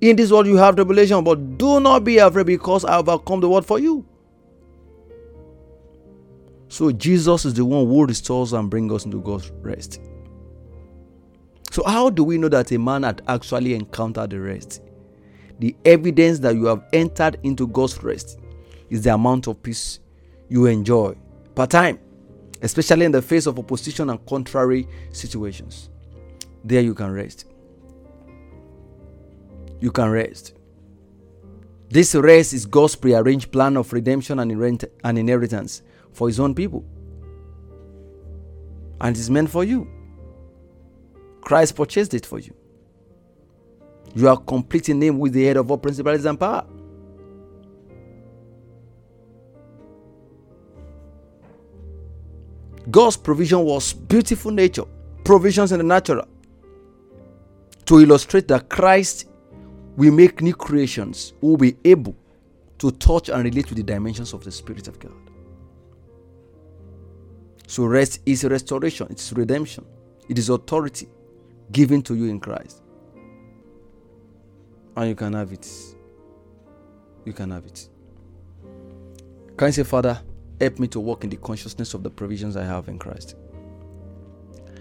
In this world you have tribulation, but do not be afraid because I overcome the world for you. So Jesus is the one who restores and brings us into God's rest. So, how do we know that a man had actually encountered the rest? The evidence that you have entered into God's rest is the amount of peace you enjoy per time, especially in the face of opposition and contrary situations. There you can rest. You can rest. This rest is God's prearranged plan of redemption and inheritance for His own people. And it is meant for you. Christ purchased it for you. You are complete in Him with the head of all principalities and power. God's provision was beautiful nature, provisions in the natural, to illustrate that Christ will make new creations will be able to touch and relate with the dimensions of the Spirit of God. So, rest is restoration, it's redemption, it is authority given to you in Christ. And you can have it. You can have it. Can you say, Father, help me to walk in the consciousness of the provisions I have in Christ?